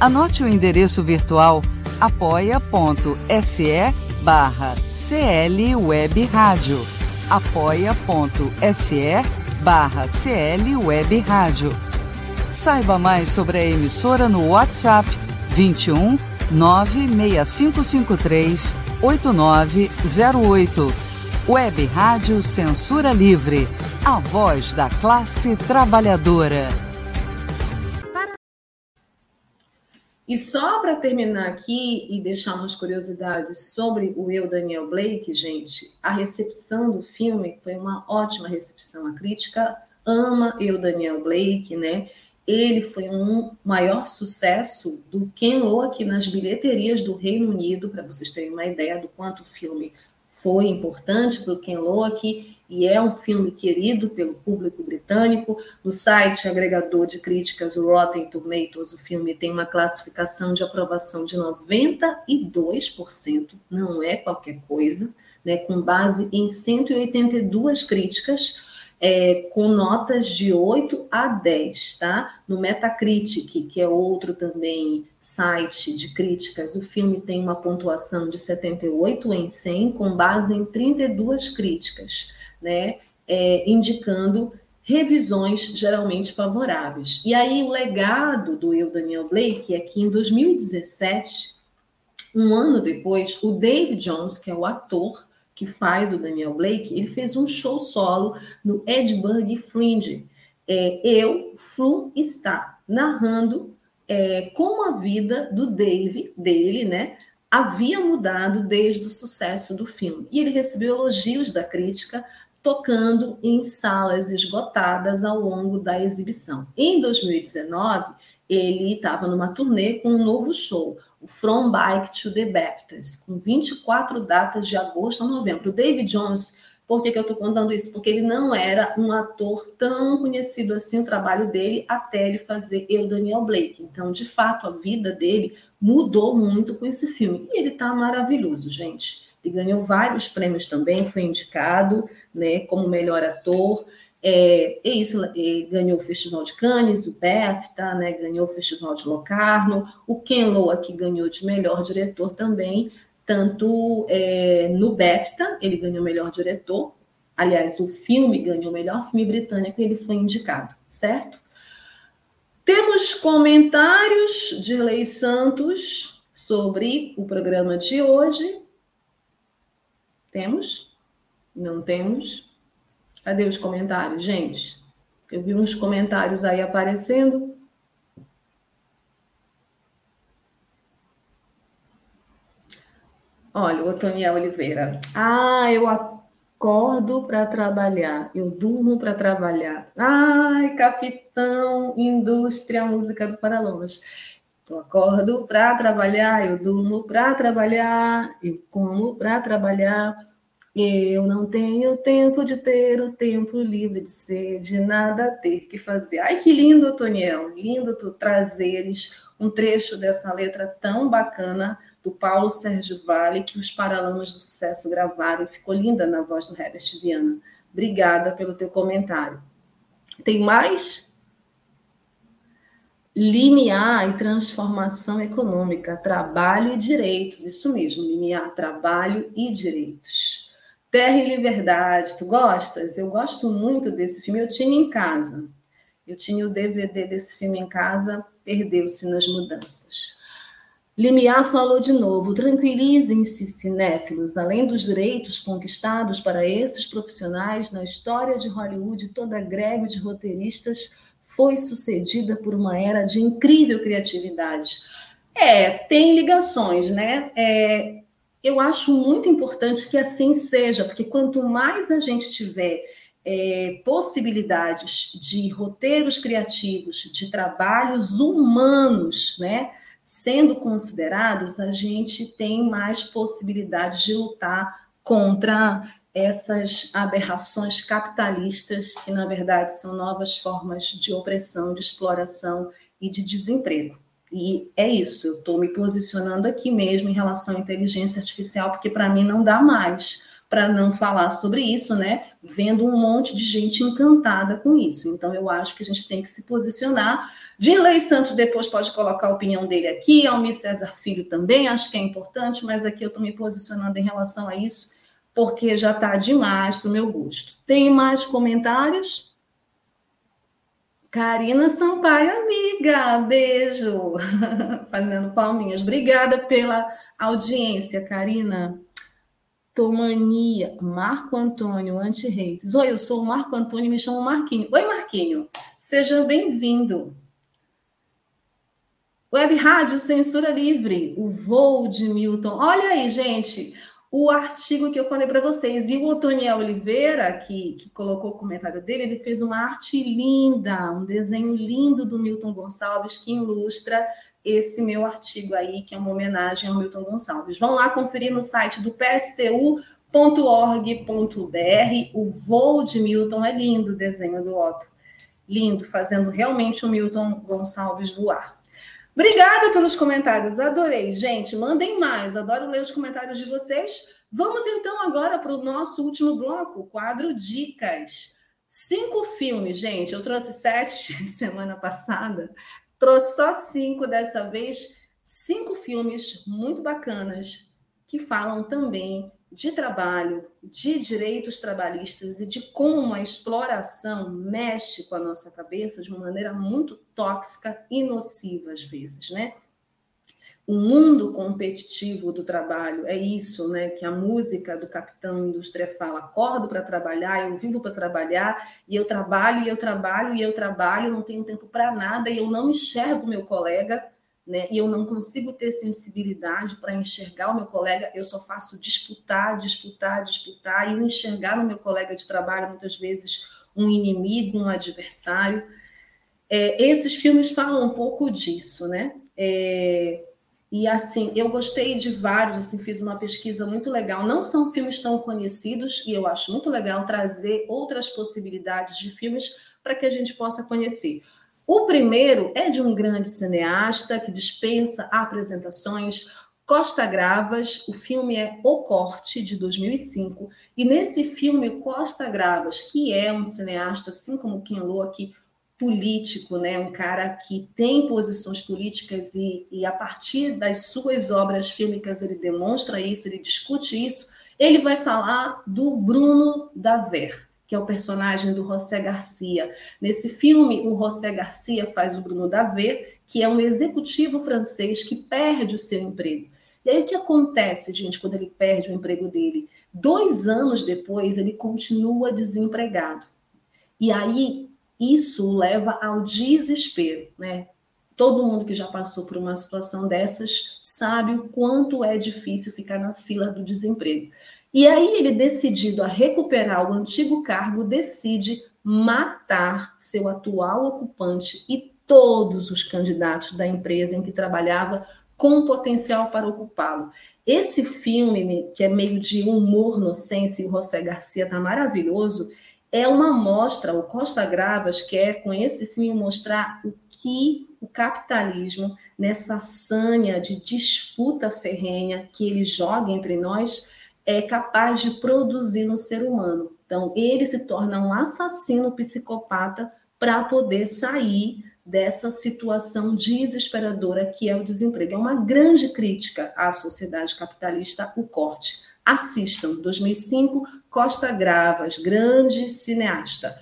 Anote o endereço virtual apoia.se barra CL Web Rádio. apoia.se barra CL Web Rádio. Saiba mais sobre a emissora no WhatsApp 21 96553 8908. Web Rádio Censura Livre. A voz da classe trabalhadora. E só para terminar aqui e deixar umas curiosidades sobre o eu Daniel Blake, gente, a recepção do filme foi uma ótima recepção. A crítica ama eu Daniel Blake, né? ele foi um maior sucesso do Ken Loach nas bilheterias do Reino Unido, para vocês terem uma ideia do quanto o filme foi importante para o Ken Loach e é um filme querido pelo público britânico. No site agregador de críticas, Rotten Tomatoes, o filme tem uma classificação de aprovação de 92%, não é qualquer coisa, né, com base em 182 críticas é, com notas de 8 a 10, tá? No Metacritic, que é outro também site de críticas, o filme tem uma pontuação de 78 em 100, com base em 32 críticas, né? É, indicando revisões geralmente favoráveis. E aí o legado do eu Daniel Blake é que em 2017, um ano depois, o Dave Jones, que é o ator, que faz o Daniel Blake, ele fez um show solo no Edinburgh Fringe. É, eu, Flu, está narrando é, como a vida do Dave, dele, né, havia mudado desde o sucesso do filme. E ele recebeu elogios da crítica, tocando em salas esgotadas ao longo da exibição. Em 2019, ele estava numa turnê com um novo show, o From Bike to the Baptist, com 24 datas de agosto a novembro. O David Jones, por que, que eu estou contando isso? Porque ele não era um ator tão conhecido assim, o trabalho dele, até ele fazer Eu, Daniel Blake. Então, de fato, a vida dele mudou muito com esse filme. E ele está maravilhoso, gente. Ele ganhou vários prêmios também, foi indicado né, como melhor ator. É, é isso, é, ganhou o Festival de Cannes, o BAFTA, né, ganhou o Festival de Locarno, o Ken Loach que ganhou de melhor diretor também, tanto é, no BAFTA, ele ganhou melhor diretor, aliás, o filme ganhou melhor filme britânico e ele foi indicado, certo? Temos comentários de Lei Santos sobre o programa de hoje. Temos? Não temos? Cadê os comentários, gente? Eu vi uns comentários aí aparecendo. Olha, o Otoniel Oliveira. Ah, eu acordo para trabalhar, eu durmo para trabalhar. Ai, capitão, indústria, música do Paralomas. Eu acordo para trabalhar, eu durmo para trabalhar, eu como para trabalhar. Eu não tenho tempo de ter o tempo livre de ser, de nada ter que fazer. Ai, que lindo, Toniel, lindo tu trazeres um trecho dessa letra tão bacana do Paulo Sérgio Vale, que os Paralamas do Sucesso gravaram e ficou linda na voz do Herbert Viana. Obrigada pelo teu comentário. Tem mais? Limiar e transformação econômica, trabalho e direitos, isso mesmo, limiar trabalho e direitos. Terra e Liberdade, tu gostas? Eu gosto muito desse filme, eu tinha em casa. Eu tinha o DVD desse filme em casa, perdeu-se nas mudanças. Limiar falou de novo: tranquilizem-se, cinéfilos, além dos direitos conquistados para esses profissionais na história de Hollywood, toda a greve de roteiristas foi sucedida por uma era de incrível criatividade. É, tem ligações, né? É, eu acho muito importante que assim seja, porque quanto mais a gente tiver é, possibilidades de roteiros criativos, de trabalhos humanos, né, sendo considerados, a gente tem mais possibilidades de lutar contra essas aberrações capitalistas, que na verdade são novas formas de opressão, de exploração e de desemprego. E é isso, eu estou me posicionando aqui mesmo em relação à inteligência artificial, porque para mim não dá mais para não falar sobre isso, né? Vendo um monte de gente encantada com isso. Então, eu acho que a gente tem que se posicionar. Dirley Santos depois pode colocar a opinião dele aqui, Almir César Filho também, acho que é importante, mas aqui eu estou me posicionando em relação a isso, porque já está demais para o meu gosto. Tem mais comentários? Karina Sampaio, amiga, beijo. Fazendo palminhas. Obrigada pela audiência, Karina. Tomania, Marco Antônio, anti-reis. Oi, eu sou o Marco Antônio, me chamo Marquinho. Oi, Marquinho, seja bem-vindo. Web Rádio Censura Livre, o voo de Milton. Olha aí, gente, o artigo que eu falei para vocês. E o Otoniel Oliveira, que, que colocou o comentário dele, ele fez uma arte linda, um desenho lindo do Milton Gonçalves, que ilustra esse meu artigo aí, que é uma homenagem ao Milton Gonçalves. Vão lá conferir no site do pstu.org.br. O voo de Milton é lindo, o desenho do Otto. Lindo, fazendo realmente o Milton Gonçalves voar. Obrigada pelos comentários, adorei. Gente, mandem mais, adoro ler os comentários de vocês. Vamos então agora para o nosso último bloco, o quadro Dicas. Cinco filmes, gente. Eu trouxe sete semana passada, trouxe só cinco dessa vez. Cinco filmes muito bacanas que falam também de trabalho, de direitos trabalhistas e de como a exploração mexe com a nossa cabeça de uma maneira muito tóxica e nociva às vezes, né? O mundo competitivo do trabalho é isso, né? Que a música do Capitão Indústria fala: acordo para trabalhar, eu vivo para trabalhar, e eu trabalho, e eu trabalho, e eu trabalho, não tenho tempo para nada, e eu não enxergo meu colega né? E eu não consigo ter sensibilidade para enxergar o meu colega, eu só faço disputar, disputar, disputar e enxergar no meu colega de trabalho muitas vezes um inimigo, um adversário. É, esses filmes falam um pouco disso, né? É, e assim, eu gostei de vários, assim, fiz uma pesquisa muito legal. Não são filmes tão conhecidos, e eu acho muito legal trazer outras possibilidades de filmes para que a gente possa conhecer. O primeiro é de um grande cineasta que dispensa apresentações, Costa Gravas. O filme é O Corte, de 2005. E nesse filme, Costa Gravas, que é um cineasta, assim como Ken Loach, político, né? um cara que tem posições políticas e, e, a partir das suas obras fílmicas ele demonstra isso, ele discute isso. Ele vai falar do Bruno Daver, que é o personagem do José Garcia. Nesse filme, o José Garcia faz o Bruno Daver, que é um executivo francês que perde o seu emprego. E aí o que acontece, gente, quando ele perde o emprego dele? Dois anos depois, ele continua desempregado. E aí isso leva ao desespero, né? Todo mundo que já passou por uma situação dessas sabe o quanto é difícil ficar na fila do desemprego. E aí ele, decidido a recuperar o antigo cargo, decide matar seu atual ocupante e todos os candidatos da empresa em que trabalhava com potencial para ocupá-lo. Esse filme, que é meio de humor nocência, e o José Garcia está maravilhoso, é uma mostra, o Costa Gravas quer, com esse filme, mostrar o que o capitalismo, nessa sanha de disputa ferrenha que ele joga entre nós, é capaz de produzir no ser humano. Então, ele se torna um assassino psicopata para poder sair dessa situação desesperadora que é o desemprego. É uma grande crítica à sociedade capitalista, o corte. Assistam, 2005, Costa Gravas, grande cineasta.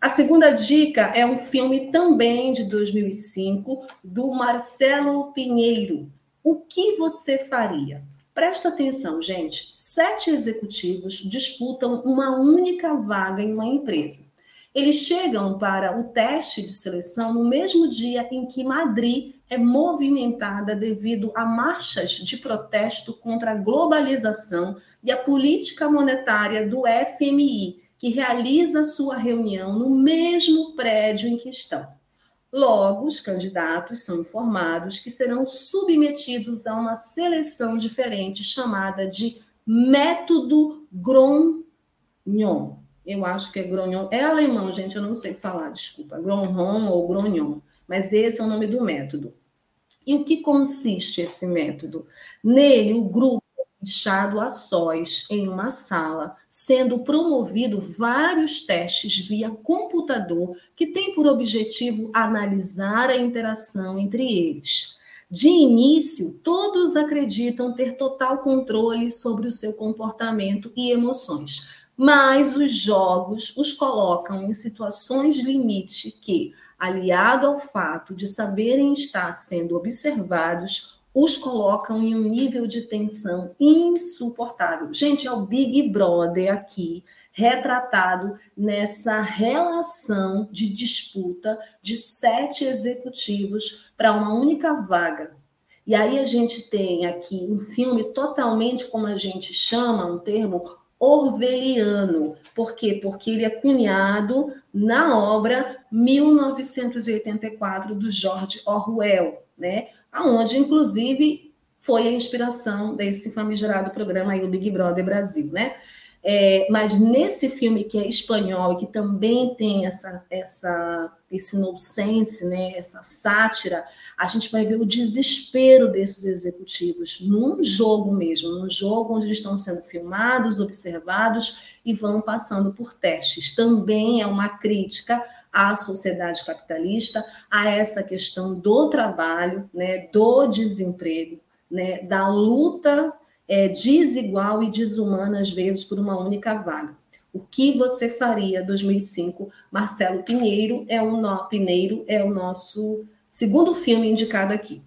A segunda dica é um filme também de 2005, do Marcelo Pinheiro. O que você faria? Presta atenção, gente. Sete executivos disputam uma única vaga em uma empresa. Eles chegam para o teste de seleção no mesmo dia em que Madrid é movimentada devido a marchas de protesto contra a globalização e a política monetária do FMI, que realiza sua reunião no mesmo prédio em que estão. Logo, os candidatos são informados que serão submetidos a uma seleção diferente chamada de método Grognon. Eu acho que é Grognon. É alemão, gente, eu não sei falar, desculpa. Grognon ou Grognon. Mas esse é o nome do método. E o que consiste esse método? Nele, o grupo fechado a sós em uma sala, sendo promovido vários testes via computador que tem por objetivo analisar a interação entre eles. De início, todos acreditam ter total controle sobre o seu comportamento e emoções, mas os jogos os colocam em situações limite que, aliado ao fato de saberem estar sendo observados, os colocam em um nível de tensão insuportável. Gente, é o Big Brother aqui retratado nessa relação de disputa de sete executivos para uma única vaga. E aí a gente tem aqui um filme totalmente, como a gente chama, um termo orwelliano. Por quê? Porque ele é cunhado na obra 1984 do George Orwell, né? Aonde inclusive foi a inspiração desse famigerado programa aí o Big Brother Brasil, né? É, mas nesse filme que é espanhol e que também tem essa, essa, esse nonsense, né, essa sátira, a gente vai ver o desespero desses executivos num jogo mesmo, num jogo onde eles estão sendo filmados, observados e vão passando por testes. Também é uma crítica à sociedade capitalista, a essa questão do trabalho, né, do desemprego, né, da luta é, desigual e desumana, às vezes, por uma única vaga. O que você faria 2005? Marcelo Pinheiro é o, no... Pinheiro é o nosso segundo filme indicado aqui.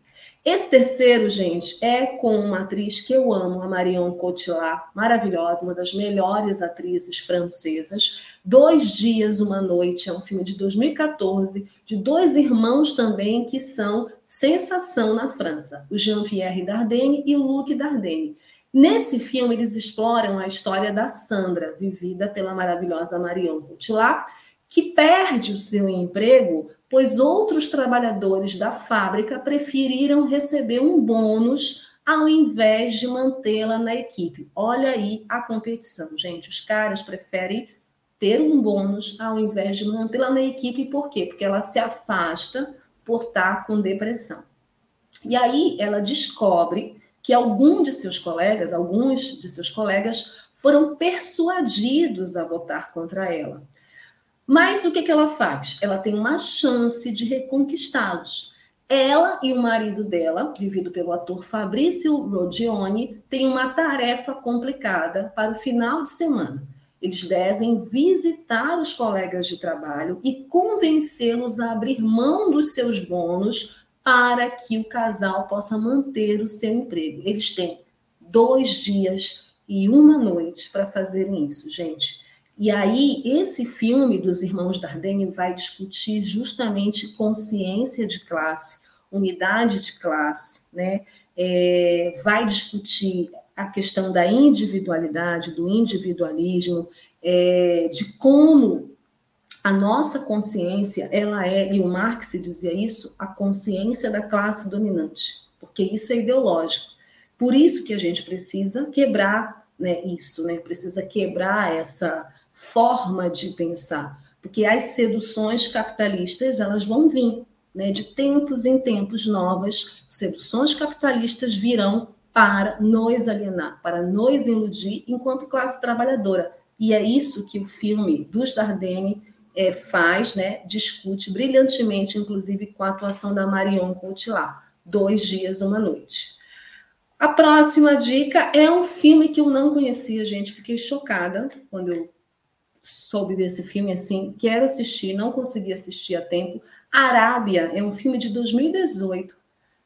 Esse terceiro, gente, é com uma atriz que eu amo, a Marion Cotillard, maravilhosa, uma das melhores atrizes francesas. Dois Dias, Uma Noite, é um filme de 2014, de dois irmãos também que são sensação na França, o Jean-Pierre Dardenne e o Luc Dardenne. Nesse filme, eles exploram a história da Sandra, vivida pela maravilhosa Marion Cotillard, que perde o seu emprego pois outros trabalhadores da fábrica preferiram receber um bônus ao invés de mantê-la na equipe. Olha aí a competição, gente. Os caras preferem ter um bônus ao invés de mantê-la na equipe, por quê? Porque ela se afasta por estar com depressão. E aí ela descobre que algum de seus colegas, alguns de seus colegas foram persuadidos a votar contra ela. Mas o que, que ela faz? Ela tem uma chance de reconquistá-los. Ela e o marido dela, vivido pelo ator Fabrício Rodione, têm uma tarefa complicada para o final de semana. Eles devem visitar os colegas de trabalho e convencê-los a abrir mão dos seus bônus para que o casal possa manter o seu emprego. Eles têm dois dias e uma noite para fazerem isso, gente. E aí, esse filme dos Irmãos Dardenne vai discutir justamente consciência de classe, unidade de classe, né? É, vai discutir a questão da individualidade, do individualismo, é, de como a nossa consciência, ela é, e o Marx dizia isso, a consciência da classe dominante, porque isso é ideológico. Por isso que a gente precisa quebrar né, isso, né? precisa quebrar essa forma de pensar, porque as seduções capitalistas elas vão vir, né, de tempos em tempos novas, seduções capitalistas virão para nos alienar, para nos iludir enquanto classe trabalhadora. E é isso que o filme dos Dardenne é, faz, né, discute brilhantemente, inclusive com a atuação da Marion Cotillard, Dois Dias, Uma Noite. A próxima dica é um filme que eu não conhecia, gente. Fiquei chocada quando eu soube desse filme assim, quero assistir, não consegui assistir a tempo. Arábia é um filme de 2018,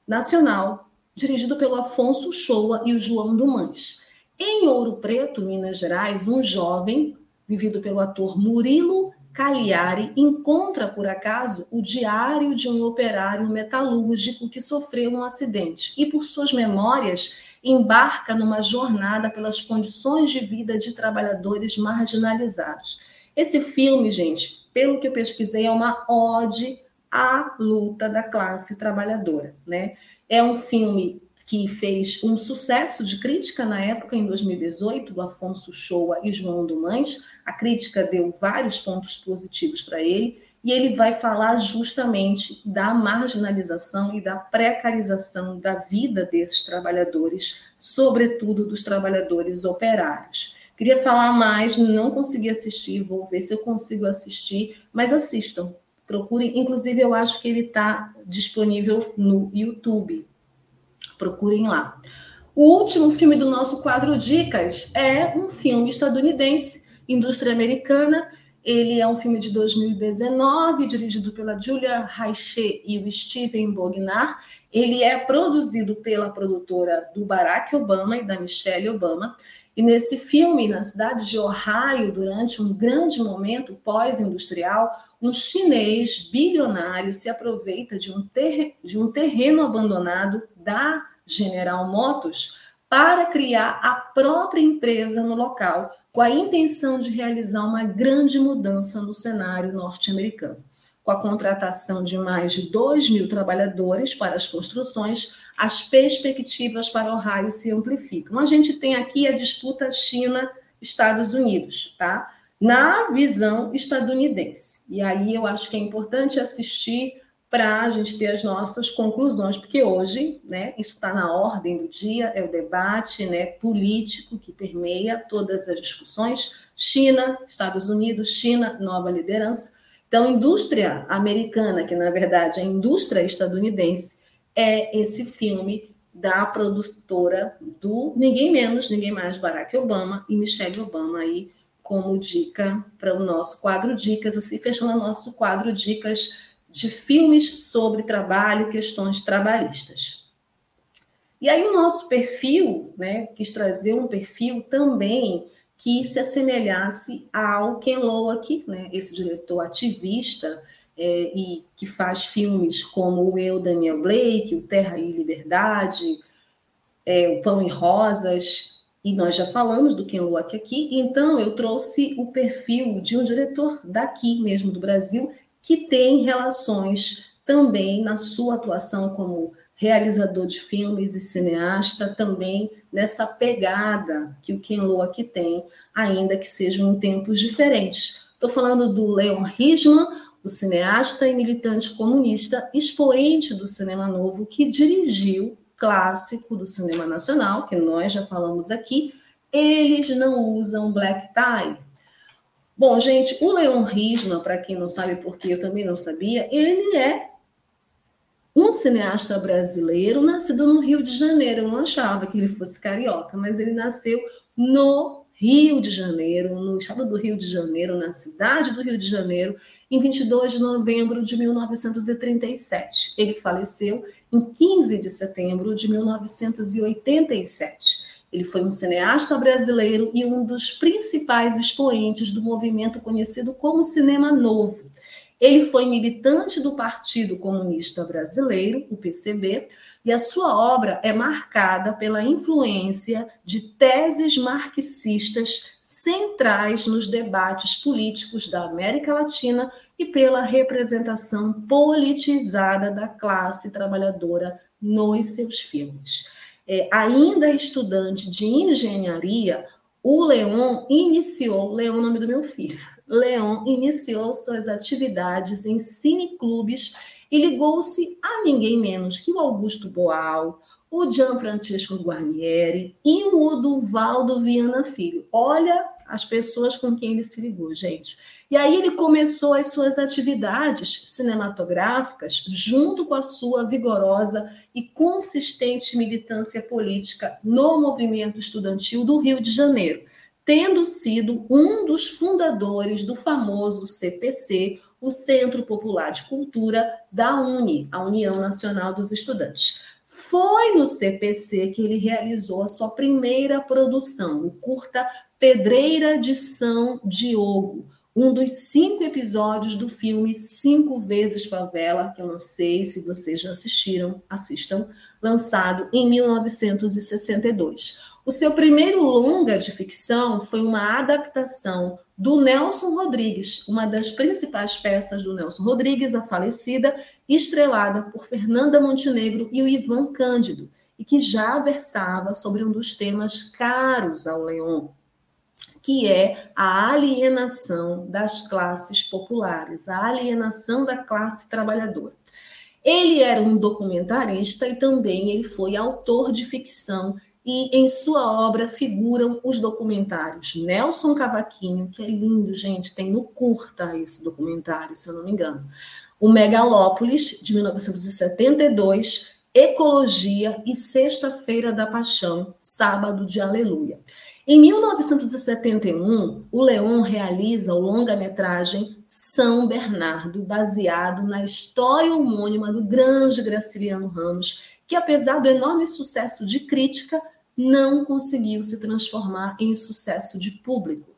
nacional, dirigido pelo Afonso Shoa e o João Dumans. Em Ouro Preto, Minas Gerais, um jovem, vivido pelo ator Murilo Cagliari, encontra por acaso o diário de um operário metalúrgico que sofreu um acidente e, por suas memórias, embarca numa jornada pelas condições de vida de trabalhadores marginalizados. Esse filme, gente, pelo que eu pesquisei, é uma ode à luta da classe trabalhadora, né? É um filme que fez um sucesso de crítica na época, em 2018, do Afonso Shoa e João Dumães. A crítica deu vários pontos positivos para ele e ele vai falar justamente da marginalização e da precarização da vida desses trabalhadores, sobretudo dos trabalhadores operários. Queria falar mais, não consegui assistir, vou ver se eu consigo assistir, mas assistam, procurem. Inclusive, eu acho que ele está disponível no YouTube. Procurem lá. O último filme do nosso quadro Dicas é um filme estadunidense, indústria americana, ele é um filme de 2019, dirigido pela Julia Reichet e o Steven Bognar. Ele é produzido pela produtora do Barack Obama e da Michelle Obama. E nesse filme, na cidade de Ohio, durante um grande momento pós-industrial, um chinês bilionário se aproveita de um, de um terreno abandonado da General Motors para criar a própria empresa no local, com a intenção de realizar uma grande mudança no cenário norte-americano. Com a contratação de mais de 2 mil trabalhadores para as construções, as perspectivas para Ohio se amplificam. A gente tem aqui a disputa China-Estados Unidos, tá? Na visão estadunidense. E aí eu acho que é importante assistir para a gente ter as nossas conclusões, porque hoje, né, isso está na ordem do dia, é o debate né, político que permeia todas as discussões. China, Estados Unidos, China, nova liderança. Então, indústria americana, que na verdade é indústria estadunidense, é esse filme da produtora do ninguém menos, ninguém mais, Barack Obama e Michelle Obama aí como dica para o nosso quadro Dicas, assim, fechando o nosso quadro Dicas de filmes sobre trabalho, questões trabalhistas. E aí o nosso perfil, né, quis trazer um perfil também que se assemelhasse ao Ken Loach, né, esse diretor ativista é, e que faz filmes como o Eu, Daniel Blake, o Terra e Liberdade, é, o Pão e Rosas, e nós já falamos do Ken Loach aqui, então eu trouxe o perfil de um diretor daqui mesmo do Brasil, que tem relações também na sua atuação como realizador de filmes e cineasta, também nessa pegada que o Ken Lo aqui tem, ainda que sejam em tempos diferentes. Estou falando do Leon Risman, o cineasta e militante comunista, expoente do cinema novo, que dirigiu clássico do cinema nacional, que nós já falamos aqui, eles não usam black tie. Bom, gente, o Leon Risman, para quem não sabe, porque eu também não sabia, ele é um cineasta brasileiro nascido no Rio de Janeiro. Eu não achava que ele fosse carioca, mas ele nasceu no Rio de Janeiro, no estado do Rio de Janeiro, na cidade do Rio de Janeiro, em 22 de novembro de 1937. Ele faleceu em 15 de setembro de 1987. Ele foi um cineasta brasileiro e um dos principais expoentes do movimento conhecido como Cinema Novo. Ele foi militante do Partido Comunista Brasileiro, o PCB, e a sua obra é marcada pela influência de teses marxistas centrais nos debates políticos da América Latina e pela representação politizada da classe trabalhadora nos seus filmes. É, ainda estudante de engenharia, o Leon iniciou, Leon é o nome do meu filho, Leon iniciou suas atividades em cineclubes e ligou-se a ninguém menos que o Augusto Boal, o Gianfrancesco Guarnieri e o Uduvaldo Viana Filho. Olha as pessoas com quem ele se ligou, gente. E aí ele começou as suas atividades cinematográficas junto com a sua vigorosa e consistente militância política no movimento estudantil do Rio de Janeiro, tendo sido um dos fundadores do famoso CPC, o Centro Popular de Cultura da UNE, a União Nacional dos Estudantes. Foi no CPC que ele realizou a sua primeira produção, o curta Pedreira de São Diogo, um dos cinco episódios do filme Cinco Vezes Favela, que eu não sei se vocês já assistiram, assistam, lançado em 1962. O seu primeiro longa de ficção foi uma adaptação do Nelson Rodrigues, uma das principais peças do Nelson Rodrigues, a falecida, estrelada por Fernanda Montenegro e o Ivan Cândido, e que já versava sobre um dos temas caros ao Leon, que é a alienação das classes populares, a alienação da classe trabalhadora. Ele era um documentarista e também ele foi autor de ficção e em sua obra figuram os documentários Nelson Cavaquinho, que é lindo, gente, tem no curta esse documentário, se eu não me engano. O Megalópolis, de 1972, Ecologia e Sexta-feira da Paixão, Sábado de Aleluia. Em 1971, o Leon realiza o longa-metragem São Bernardo, baseado na história homônima do grande Graciliano Ramos, que, apesar do enorme sucesso de crítica, não conseguiu se transformar em sucesso de público.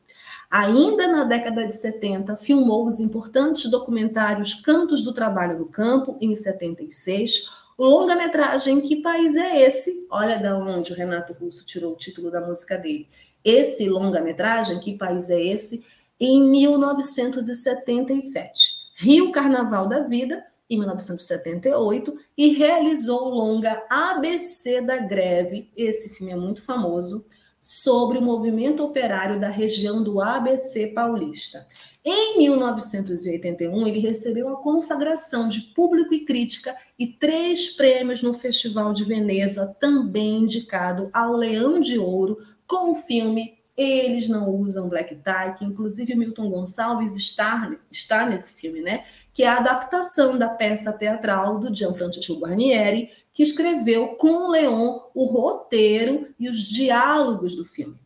Ainda na década de 70, filmou os importantes documentários Cantos do Trabalho no Campo, em 76, o longa-metragem Que País é Esse? Olha da onde o Renato Russo tirou o título da música dele. Esse longa-metragem, Que País é Esse? Em 1977. Rio Carnaval da Vida, em 1978 e realizou o longa ABC da Greve, esse filme é muito famoso, sobre o movimento operário da região do ABC paulista. Em 1981, ele recebeu a consagração de público e crítica e três prêmios no Festival de Veneza, também indicado ao Leão de Ouro, com o filme Eles Não Usam Black Tie, que inclusive Milton Gonçalves está, está nesse filme, né? que é a adaptação da peça teatral do Gianfrancesco Guarnieri, que escreveu com o Leon o roteiro e os diálogos do filme.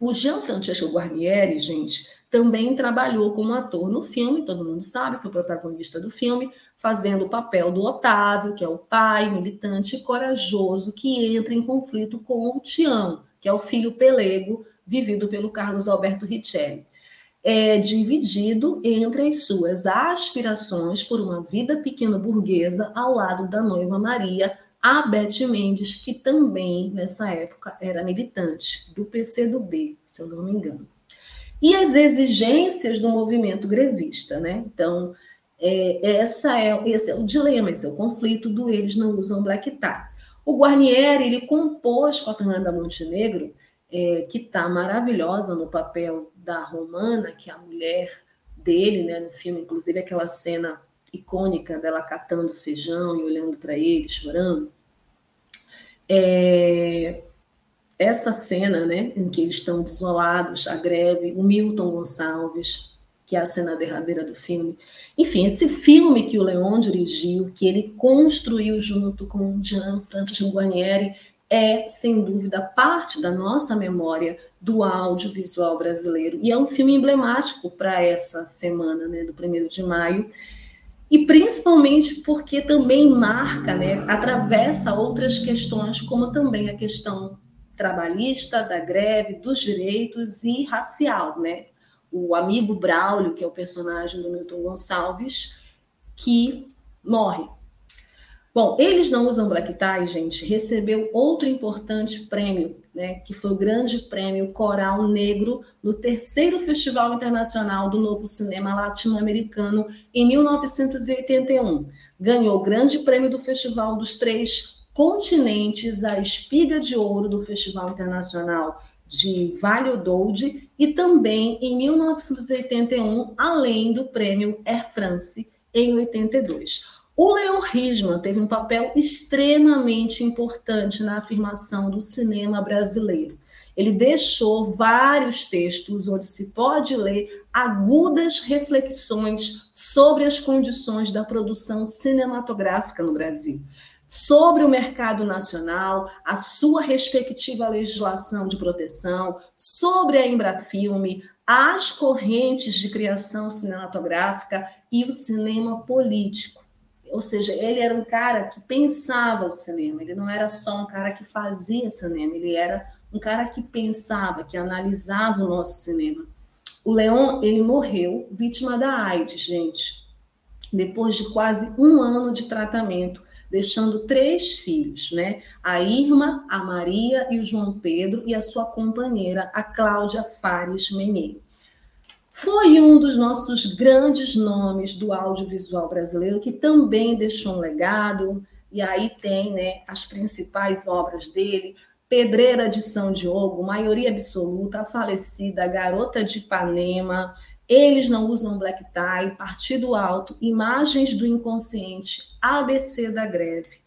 O Gianfrancesco Guarnieri, gente, também trabalhou como ator no filme, todo mundo sabe, foi protagonista do filme, fazendo o papel do Otávio, que é o pai militante e corajoso que entra em conflito com o Tião, que é o filho pelego vivido pelo Carlos Alberto Richelli é dividido entre as suas aspirações por uma vida pequena burguesa ao lado da noiva Maria, a Beth Mendes, que também nessa época era militante do PCdoB, se eu não me engano. E as exigências do movimento grevista, né? Então, É, essa é, esse é o dilema, esse é o conflito do eles não usam black tie. O Guarnieri, ele compôs com a Fernanda Montenegro, é, que está maravilhosa no papel da Romana, que é a mulher dele, né, no filme, inclusive aquela cena icônica dela catando feijão e olhando para ele, chorando. É, essa cena, né, em que eles estão desolados, a greve, o Milton Gonçalves, que é a cena derradeira do filme. Enfim, esse filme que o Leon dirigiu, que ele construiu junto com Jean Francis Guarnieri, é, sem dúvida, parte da nossa memória do audiovisual brasileiro. E é um filme emblemático para essa semana, né, do 1 de maio, e principalmente porque também marca, né, atravessa outras questões, como também a questão trabalhista, da greve, dos direitos e racial, né? o amigo Braulio, que é o personagem do Milton Gonçalves, que morre. Bom, eles não usam black tie, gente, recebeu outro importante prêmio, né, que foi o grande prêmio Coral Negro no terceiro Festival Internacional do Novo Cinema Latino-Americano em 1981. Ganhou o grande prêmio do Festival dos Três Continentes, a Espiga de Ouro do Festival Internacional de Valladolid e também em 1981, além do prêmio Air France em 82. O Leon Risman teve um papel extremamente importante na afirmação do cinema brasileiro. Ele deixou vários textos onde se pode ler agudas reflexões sobre as condições da produção cinematográfica no Brasil sobre o mercado nacional, a sua respectiva legislação de proteção, sobre a Embrafilme, as correntes de criação cinematográfica e o cinema político. Ou seja, ele era um cara que pensava o cinema, ele não era só um cara que fazia cinema, ele era um cara que pensava, que analisava o nosso cinema. O Leon, ele morreu vítima da AIDS, gente, depois de quase um ano de tratamento deixando três filhos, né? A Irma, a Maria e o João Pedro e a sua companheira, a Cláudia Fares Menem. Foi um dos nossos grandes nomes do audiovisual brasileiro que também deixou um legado, e aí tem, né, as principais obras dele, Pedreira de São Diogo, Maioria Absoluta, A Falecida, Garota de Ipanema, eles não usam black tie, partido alto, imagens do inconsciente, ABC da greve.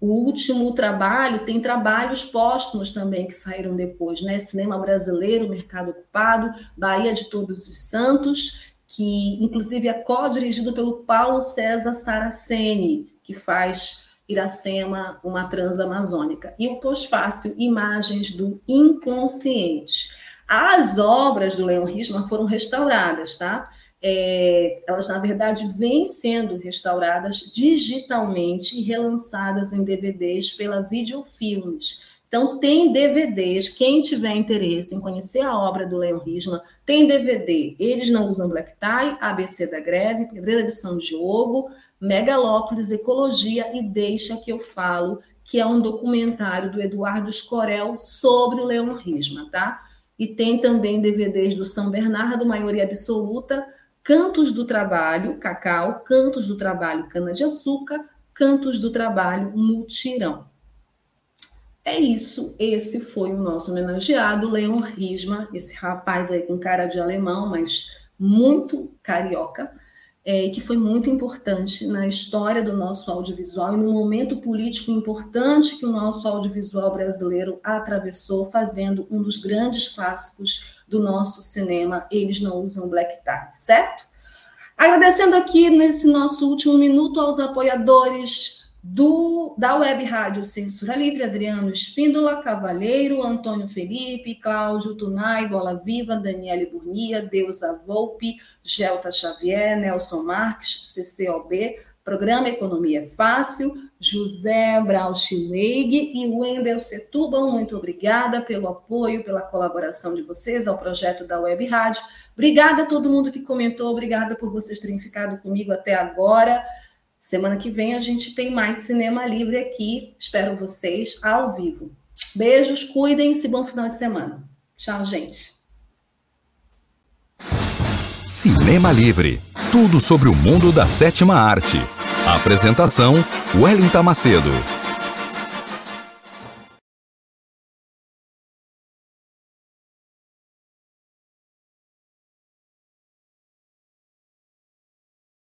O último trabalho, tem trabalhos póstumos também que saíram depois, né? Cinema brasileiro, Mercado Ocupado, Bahia de Todos os Santos, que inclusive é co-dirigido pelo Paulo César Saraceni, que faz Iracema, uma transamazônica. E o pós-fácil, Imagens do Inconsciente. As obras do Leon Risman foram restauradas, tá? É, elas, na verdade, vêm sendo restauradas digitalmente e relançadas em DVDs pela Videofilmes. Então, tem DVDs, quem tiver interesse em conhecer a obra do Leon Risman, tem DVD. Eles não usam black tie, ABC da greve, Pedreira de São Diogo, Megalópolis, Ecologia e Deixa que eu falo, que é um documentário do Eduardo Escorel sobre o Leon Risman, tá? E tem também DVDs do São Bernardo, maioria absoluta, Cantos do Trabalho, Cacau, Cantos do Trabalho, Cana-de-Açúcar, Cantos do Trabalho, Mutirão. É isso, esse foi o nosso homenageado, Leon Risma, esse rapaz aí com cara de alemão, mas muito carioca, é, que foi muito importante na história do nosso audiovisual e no momento político importante que o nosso audiovisual brasileiro atravessou, fazendo um dos grandes clássicos do nosso cinema, Eles Não Usam Black Tie, certo? Agradecendo aqui nesse nosso último minuto aos apoiadores do, da Web Rádio Censura Livre, Adriano Espíndola, Cavalheiro, Antônio Felipe, Cláudio Tunai, Bola Viva, Daniele Burnia, Deusa Volpe, Gelta Xavier, Nelson Marques, CCOB, Programa Economia Fácil, José Brauschweig e Wendel Setúbal. Muito obrigada pelo apoio, pela colaboração de vocês ao projeto da Web Rádio. Obrigada a todo mundo que comentou, obrigada por vocês terem ficado comigo até agora. Semana que vem a gente tem mais Cinema Livre aqui. Espero vocês ao vivo. Beijos, cuidem-se, bom final de semana. Tchau, gente. Cinema Livre. Tudo sobre o mundo da sétima arte. Apresentação: Wellington Macedo.